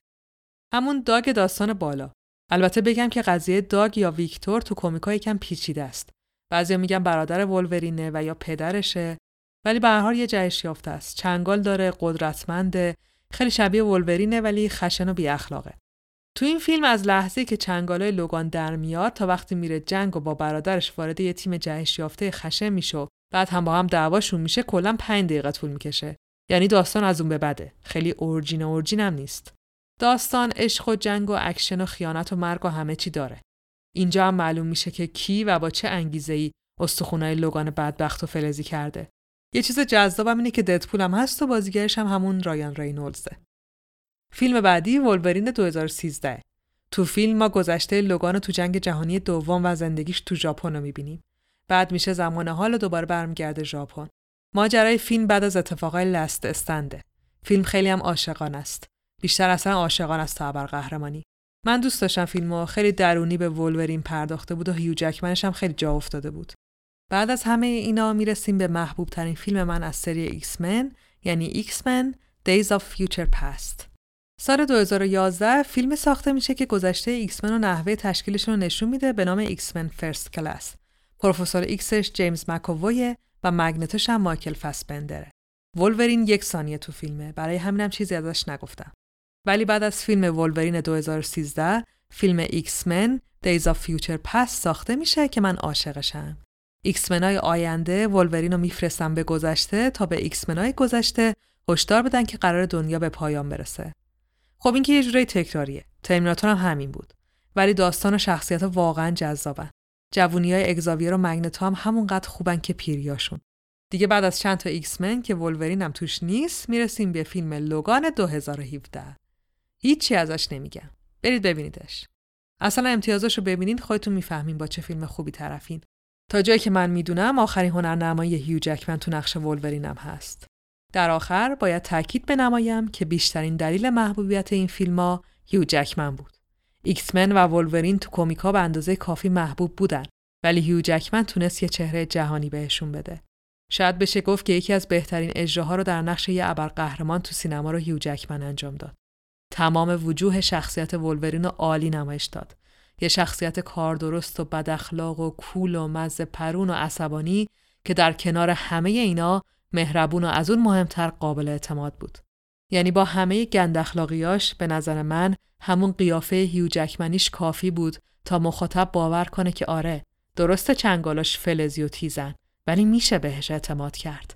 Speaker 1: همون داگ داستان بالا. البته بگم که قضیه داگ یا ویکتور تو کمیکا یکم پیچیده است. بعضیا میگن برادر ولورینه و یا پدرشه ولی به هر یه جهش یافته است. چنگال داره قدرتمنده خیلی شبیه ولورینه ولی خشن و بی اخلاقه تو این فیلم از لحظه که چنگالای لوگان در میاد تا وقتی میره جنگ و با برادرش وارد یه تیم جهش یافته خشن میشه بعد هم با هم دعواشون میشه کلا 5 دقیقه طول می‌کشه. یعنی داستان از اون به بعده خیلی origin origin هم نیست. داستان عشق و جنگ و اکشن و خیانت و مرگ و همه چی داره. اینجا هم معلوم میشه که کی و با چه انگیزه ای استخونای لوگان بدبخت و فلزی کرده. یه چیز جذابم اینه که ددپول هم هست و بازیگرش هم همون رایان رینولزه فیلم بعدی ولورین 2013 تو فیلم ما گذشته لوگان تو جنگ جهانی دوم و زندگیش تو ژاپن رو می‌بینیم. بعد میشه زمان حال دوباره برمیگرده ژاپن. ماجرای فیلم بعد از اتفاقای Last Stand ه فیلم خیلی هم عاشقانه است. بیشتر اصلا عاشقان است تا قهرمانی. من دوست داشتم فیلمو خیلی درونی به ولورین پرداخته بود و هیو جکمنش هم خیلی جا افتاده بود. بعد از همه اینا می‌رسیم به محبوب ترین فیلم من از سری ایکس من یعنی ایکس من Days of Future Past. سال 2011 فیلم ساخته میشه که گذشته ایکس من و نحوه تشکیلشون رو نشون میده به نام ایکس من First Class پروفسور ایکسش جیمز مک‌آووی و مگنتوش هم مایکل فسبندره. ولورین یک ثانیه تو فیلمه. برای همینم چیزی ازش نگفتم. ولی بعد از فیلم ولورین 2013 فیلم ایکس من Days of Future Past ساخته میشه که من عاشقشم. ایکس های آینده ولورین رو میفرستن به گذشته تا به ایکس های گذشته هشدار بدن که قراره دنیا به پایان برسه. خب این که یه جورایی تکراریه. ترمیناتور هم همین بود. ولی داستان و شخصیت واقعا جذابن. جوونی های اگزاویر و مگنتو هم همونقدر خوبن که پیریاشون. دیگه بعد از چند تا ایکس من که ولورین هم توش نیست می‌رسیم به فیلم لوگان 2017 هیچی ازش نمیگم. برید ببینیدش. اصلا امتیازش رو ببینید خودتون می‌فهمین با چه فیلم خوبی طرفین. تا جایی که من می‌دونم آخرین هنرنمایی هیو جکمن تو نقش ولورینم هست. در آخر باید تاکید بنمایم که بیشترین دلیل محبوبیت این فیلم ها هیو جکمن بود. ایکس من و ولورین تو کمیکا به اندازه کافی محبوب بودن ولی هیو جکمن تونست یه چهره جهانی بهشون بده. شاید بشه گفت که یکی از بهترین اجراها رو در نقش یه ابرقهرمان تو سینما رو هیو جکمن انجام داد. تمام وجوه شخصیت ولورین رو عالی نمایش داد. یه شخصیت کاردرست و بداخلاق و cool و مزه پرون و عصبانی که در کنار همه اینا مهربون و از اون مهمتر قابل اعتماد بود. یعنی با همه گند اخلاقیاش به نظر من همون قیافه هیو جکمنیش کافی بود تا مخاطب باور کنه که آره درست چنگالاش فلزی و تیزن ولی میشه بهش اعتماد کرد.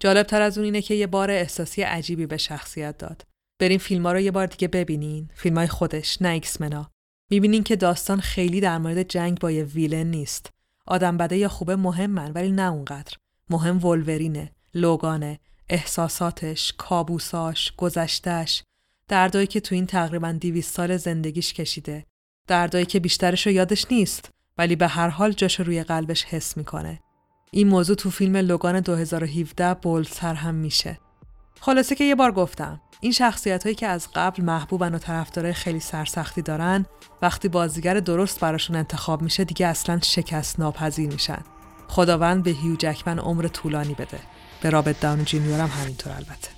Speaker 1: جالب تر از اون اینه که یه بار احساسی عجیبی به شخصیت داد. بریم فیلم ها رو یه بار دیگه ببینین. فیلم های خودش نه ایکسمنا. می‌بینین که داستان خیلی در مورد جنگ با یه ویلن نیست. آدم بده یا خوبه مهمن ولی نه اونقدر. مهم ولورینه، لوگانه، احساساتش، کابوساش، گذشتش، دردایی که تو این تقریبا دیویست سال زندگیش کشیده. دردایی که بیشترش رو یادش نیست ولی به هر حال جاش روی قلبش حس می‌کنه. این موضوع تو فیلم لوگان 2017 بولتر هم میشه. خلاصه که یه بار گفتم این شخصیت هایی که از قبل محبوبن و طرفدارای خیلی سرسختی دارن وقتی بازیگر درست براشون انتخاب میشه دیگه اصلا شکست ناپذیر میشن خداوند به هیو جکمن عمر طولانی بده به رابط داون جونیور هم همینطور البته.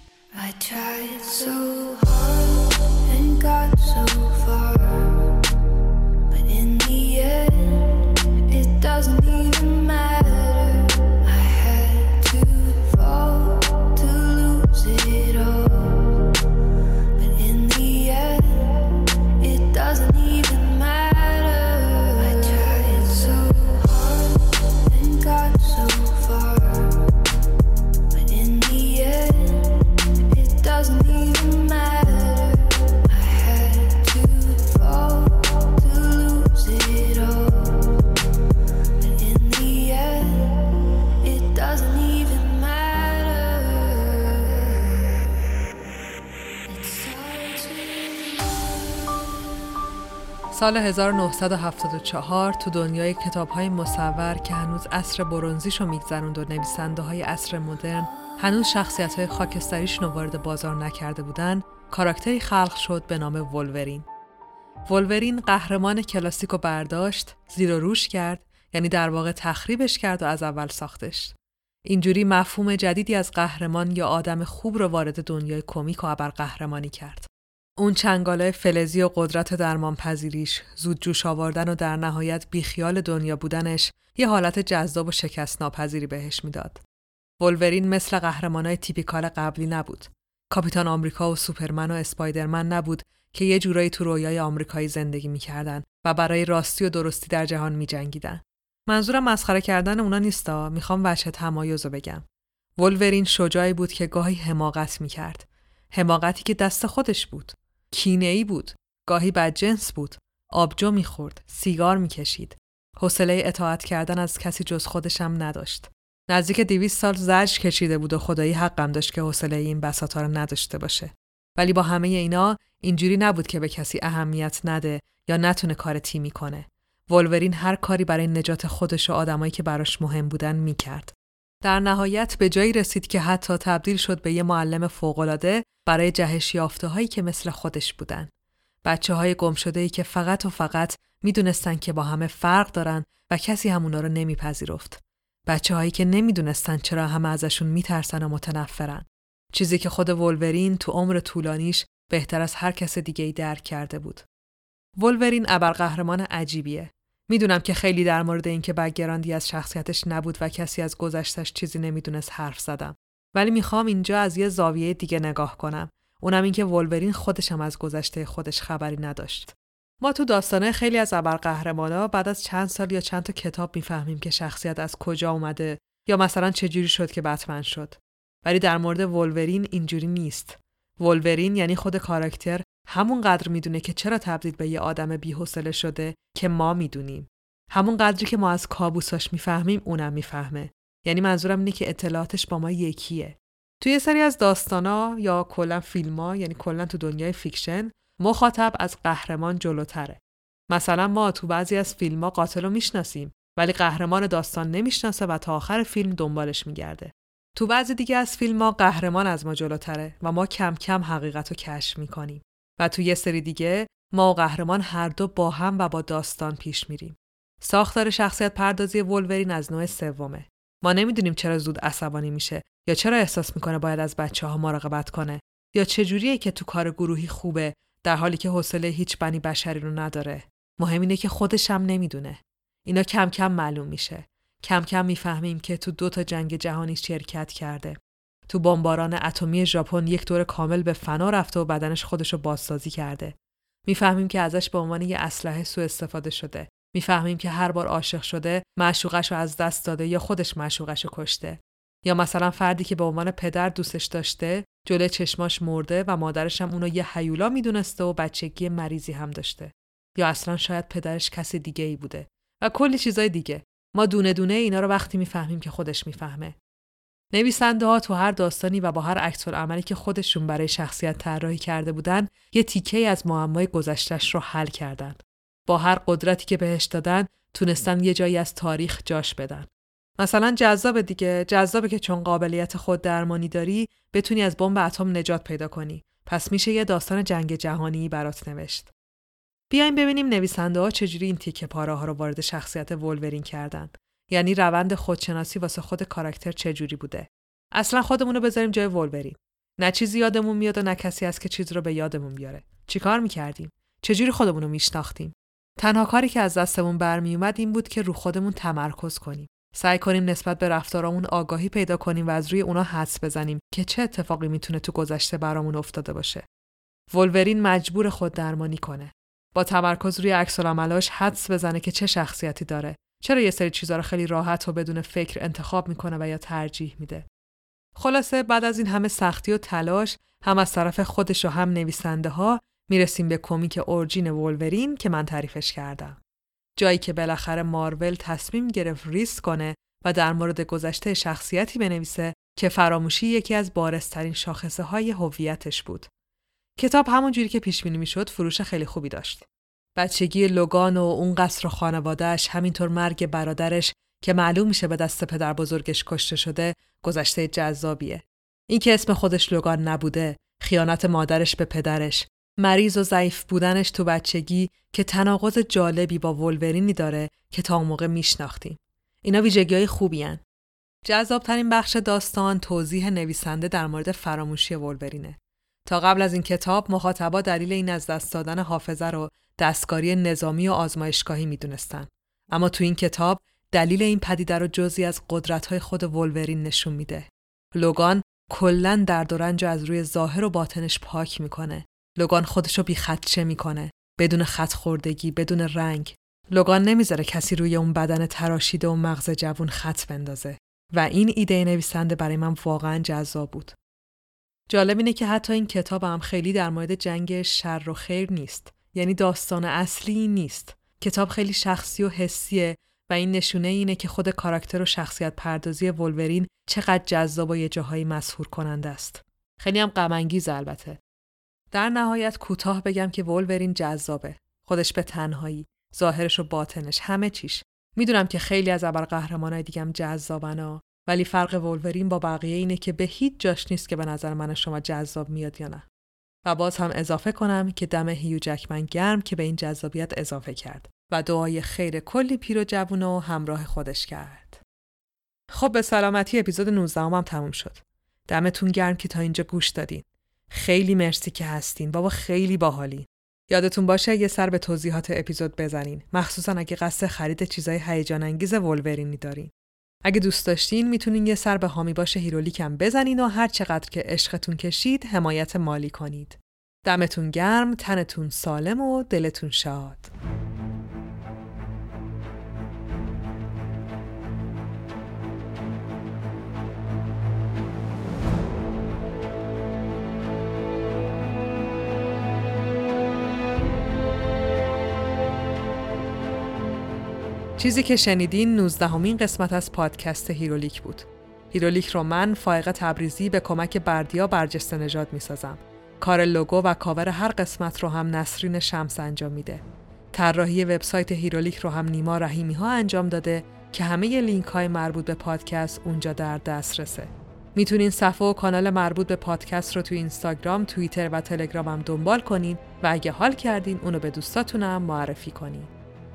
Speaker 1: سال 1974 تو دنیای کتاب های مصور که هنوز عصر برونزیشو میگذروند و نویسنده های عصر مدرن هنوز شخصیت های خاکستریشون وارد بازار نکرده بودن کاراکتری خلق شد به نام ولورین. ولورین قهرمان کلاسیک و برداشت زیر و روش کرد یعنی در واقع تخریبش کرد و از اول ساختش. اینجوری مفهوم جدیدی از قهرمان یا آدم خوب رو وارد دنیای کمیک و ابر قهرمانی کرد. اون چنگاله فلزی و قدرت درمان پذیریش، زود جوش آوردن و در نهایت بیخیال دنیا بودنش یه حالت جذاب و شکست ناپذیری بهش می‌داد. ولورین مثل قهرمانای تیپیکال قبلی نبود. کاپیتان آمریکا و سوپرمن و اسپایدرمن نبود که یه جورایی تو رویای آمریکایی زندگی می‌کردن و برای راستی و درستی در جهان میجنگیدن. منظورم مسخره کردن اونا نیستا، می‌خوام وجه تمایز رو بگم. ولورین شجاعی بود که گاهی حماقت می‌کرد. حماقتی که دست خودش بود. کینه ای بود. گاهی جنس بود. آبجو می‌خورد. سیگار می‌کشید. حوصله اطاعت کردن از کسی جز خودشم نداشت. نزدیک دیویس سال زج کشیده بود و خدایی حقم داشت که حوصله این بساطا رو نداشته باشه. ولی با همه اینا اینجوری نبود که به کسی اهمیت نده یا نتونه کار تیمی کنه. ولورین هر کاری برای نجات خودش و آدمایی که براش مهم بودن می‌کرد. در نهایت به جایی رسید که حتی تبدیل شد به یه معلم فوقالعاده برای جهش یافته هایی که مثل خودش بودن. بچه های گم شده ای که فقط و فقط می‌دونستن که با همه فرق دارن و کسی همونا رو نمیپذیرفت. بچه هایی که نمی‌دونستن چرا همه ازشون میترسن و متنفرن. چیزی که خود ولورین تو عمر طولانیش بهتر از هر کس دیگه ای درک کرده بود. ولورین ابرقهرمان عجیبیه. می‌دونم که خیلی در مورد اینکه بگراندی از شخصیتش نبود و کسی از گذشتش چیزی نمی‌دونست حرف زدم. ولی می‌خوام اینجا از یه زاویه دیگه نگاه کنم. اونم اینکه ولورین خودشم از گذشته خودش خبری نداشت. ما تو داستانه خیلی از ابرقهرمانا بعد از چند سال یا چند تا کتاب می‌فهمیم که شخصیت از کجا اومده یا مثلا چجوری شد که بتمن شد. ولی در مورد ولورین اینجوری نیست. ولورین یعنی خود کاراکتر همون قدر می‌دونه که چرا تبدیل به یه آدم بی‌حوصله شده که ما می‌دونیم. همون قدری که ما از کابوساش می‌فهمیم اونم می‌فهمه. یعنی منظورم اینه که اطلاعاتش با ما یکیه. توی یه سری از داستانا یا کلا فیلما یعنی کلا تو دنیای fiction مخاطب از قهرمان جلوتره. مثلا ما تو بعضی از فیلم‌ها قاتل رو می‌شناسیم ولی قهرمان داستان نمی‌شناسه و تا آخر فیلم دنبالش میگرده. تو بعضی دیگه از فیلم ها قهرمان از ما جلوتره و ما کم کم حقیقت رو کشف می‌کنیم و تو یه سری دیگه ما و قهرمان هر دو با هم و با داستان پیش میریم. ساختار شخصیت پردازی ولورین از نوع سومه. ما نمی‌دونیم چرا زود عصبانی میشه یا چرا احساس می‌کنه باید از بچه ها مراقبت کنه یا چجوریه که تو کار گروهی خوبه در حالی که حوصله هیچ بنی بشری رو نداره. مهم اینه که خودش هم نمی‌دونه. اینا کم کم معلوم میشه. کم کم می‌فهمیم که تو دو تا جنگ جهانی شرکت کرده. تو بمباران اتمی ژاپن یک دور کامل به فنا رفته و بدنش خودش رو بازسازی کرده. می‌فهمیم که ازش به عنوان یه اسلحه سوء استفاده شده. می‌فهمیم که هر بار عاشق شده معشوقش رو از دست داده یا خودش معشوقش رو کشته. یا مثلا فردی که به عنوان پدر دوستش داشته جلوی چشماش مرده و مادرش هم اونو یه حیولا می‌دونسته و بچگی مریضی هم داشته. یا اصلا شاید پدرش کسی دیگه ای بوده و کلی چیزای دیگه. ما دونه دونه اینا رو وقتی می‌فهمیم که خودش می‌فهمه. نویسنده ها تو هر داستانی و با هر عکس عملی که خودشون برای شخصیت طراحی کرده بودن یه تیکه از معمای گذشتش رو حل کردن. با هر قدرتی که بهش دادن تونستن یه جایی از تاریخ جاش بدن. مثلا جذاب دیگه جذابه که چون قابلیت خود درمانی داری بتونی از بمب اتم نجات پیدا کنی. پس میشه یه داستان جنگ جهانی برات نوشت. بیایم ببینیم نویسنده ها چجوری این تیکه پاره ها رو وارد شخصیت ولورین کردن. یعنی روند خودشناسی واسه خود کاراکتر چجوری بوده. اصلا خودمون رو بذاریم جای ولورین. نه چیزی یادمون میاد و نه کسی هست که چیز رو به یادمون بیاره. چیکار می‌کردیم؟ چجوری خودمون رو میشناختیم؟ تنها کاری که از دستمون برمیومد این بود که رو خودمون تمرکز کنیم. سعی کنیم نسبت به رفتارامون آگاهی پیدا کنیم و از روی اونا حدس بزنیم که چه اتفاقی می‌تونه تو گذشته برامون افتاده باشه. ولورین مجبور خود درمانی کنه. با تمرکز روی عکس العملاش حدس بزنه که چه شخصیتی داره چرا یه سری چیزا رو خیلی راحت و بدون فکر انتخاب می‌کنه و یا ترجیح میده خلاصه بعد از این همه سختی و تلاش هم از طرف خودش و هم نویسنده ها می‌رسیم به کمیک اورجین وولورین که من تعریفش کردم. جایی که بالاخره مارول تصمیم گرفت ریسک کنه و در مورد گذشته شخصیتی بنویسه که فراموشی یکی از بارسترین شاخصه های هویتش بود. کتاب همون جوری که پیش بینی می‌شد فروش خیلی خوبی داشت. بچگی لوگان و اون قصر و خانوادهش همینطور مرگ برادرش که معلوم میشه به دست پدر بزرگش کشته شده گذشته جذابیه. این که اسم خودش لوگان نبوده، خیانت مادرش به پدرش، مریض و ضعیف بودنش تو بچگی که تناقض جالبی با ولورینی داره که تا اون موقع میشناختیم. اینا ویژگی های خوبی هن. جذابترین بخش داستان توضیح نویسنده در مورد فراموشی ولورینه. تا قبل از این کتاب مخاطبا دلیل این از دست دادن حافظه رو دستکاری نظامی و آزمایشگاهی می‌دونستن. اما تو این کتاب دلیل این پدیده رو جزی از قدرت‌های خود ولورین نشون میده. لوگان کلا درد و رنج از روی ظاهر و باطنش پاک می‌کنه. لوگان خودشو بی خدشه می‌کنه. بدون خط خوردگی، بدون رنگ. لوگان نمی‌ذاره کسی روی اون بدن تراشیده و مغز جوون خط بندازه. و این ایده نویسنده برای من واقعا جذاب بود. جالب اینه که حتی این کتاب هم خیلی در مورد جنگ شر و خیر نیست. یعنی داستان اصلی نیست. کتاب خیلی شخصی و حسیه و این نشونه اینه که خود کاراکتر و شخصیت پردازی ولورین چقدر جذاب و یه جاهایی مسهور کننده است. خیلی هم غم البته. در نهایت کوتاه بگم که ولورین جذابه. خودش به تنهایی، ظاهرش و باطنش، همه چیش. می‌دونم که خیلی از ابرقهرمانای دیگم جذابن ولی فرق ولورین با بقیه اینه که به هیچ جاش نیست که به نظر من شما جذاب میاد یا نه. و باز هم اضافه کنم که دم هیو جکمن گرم که به این جذابیت اضافه کرد و دعای خیر کلی پیر و جوون و همراه خودش کرد. خب به سلامتی اپیزود 19 هم, هم تموم شد. دمتون گرم که تا اینجا گوش دادین. خیلی مرسی که هستین. بابا خیلی باحالین. یادتون باشه یه سر به توضیحات اپیزود بزنین مخصوصا اگه قصد خرید چیزای هیجان انگیز ولورینی دارین اگه دوست داشتین می‌تونین یه سر به هامی باشه هیرولیکم بزنین و هر چقدر که عشقتون کشید حمایت مالی کنید دمتون گرم تنتون سالم و دلتون شاد چیزی که شنیدین 19 همین قسمت از پادکست هیرولیک بود. هیرولیک رو من فائقه تبریزی به کمک بردیا برجسته نژاد می‌سازم. کار لوگو و کاور هر قسمت رو هم نسرین شمس انجام میده. طراحی وبسایت هیرولیک رو هم نیما رحیمی ها انجام داده که همه لینک های مربوط به پادکست اونجا در دسترسه. می‌تونین صفحه و کانال مربوط به پادکست رو تو اینستاگرام، توییتر و تلگرام هم دنبال کنین و اگه حال کردین اونو به دوستاتونم معرفی کنین.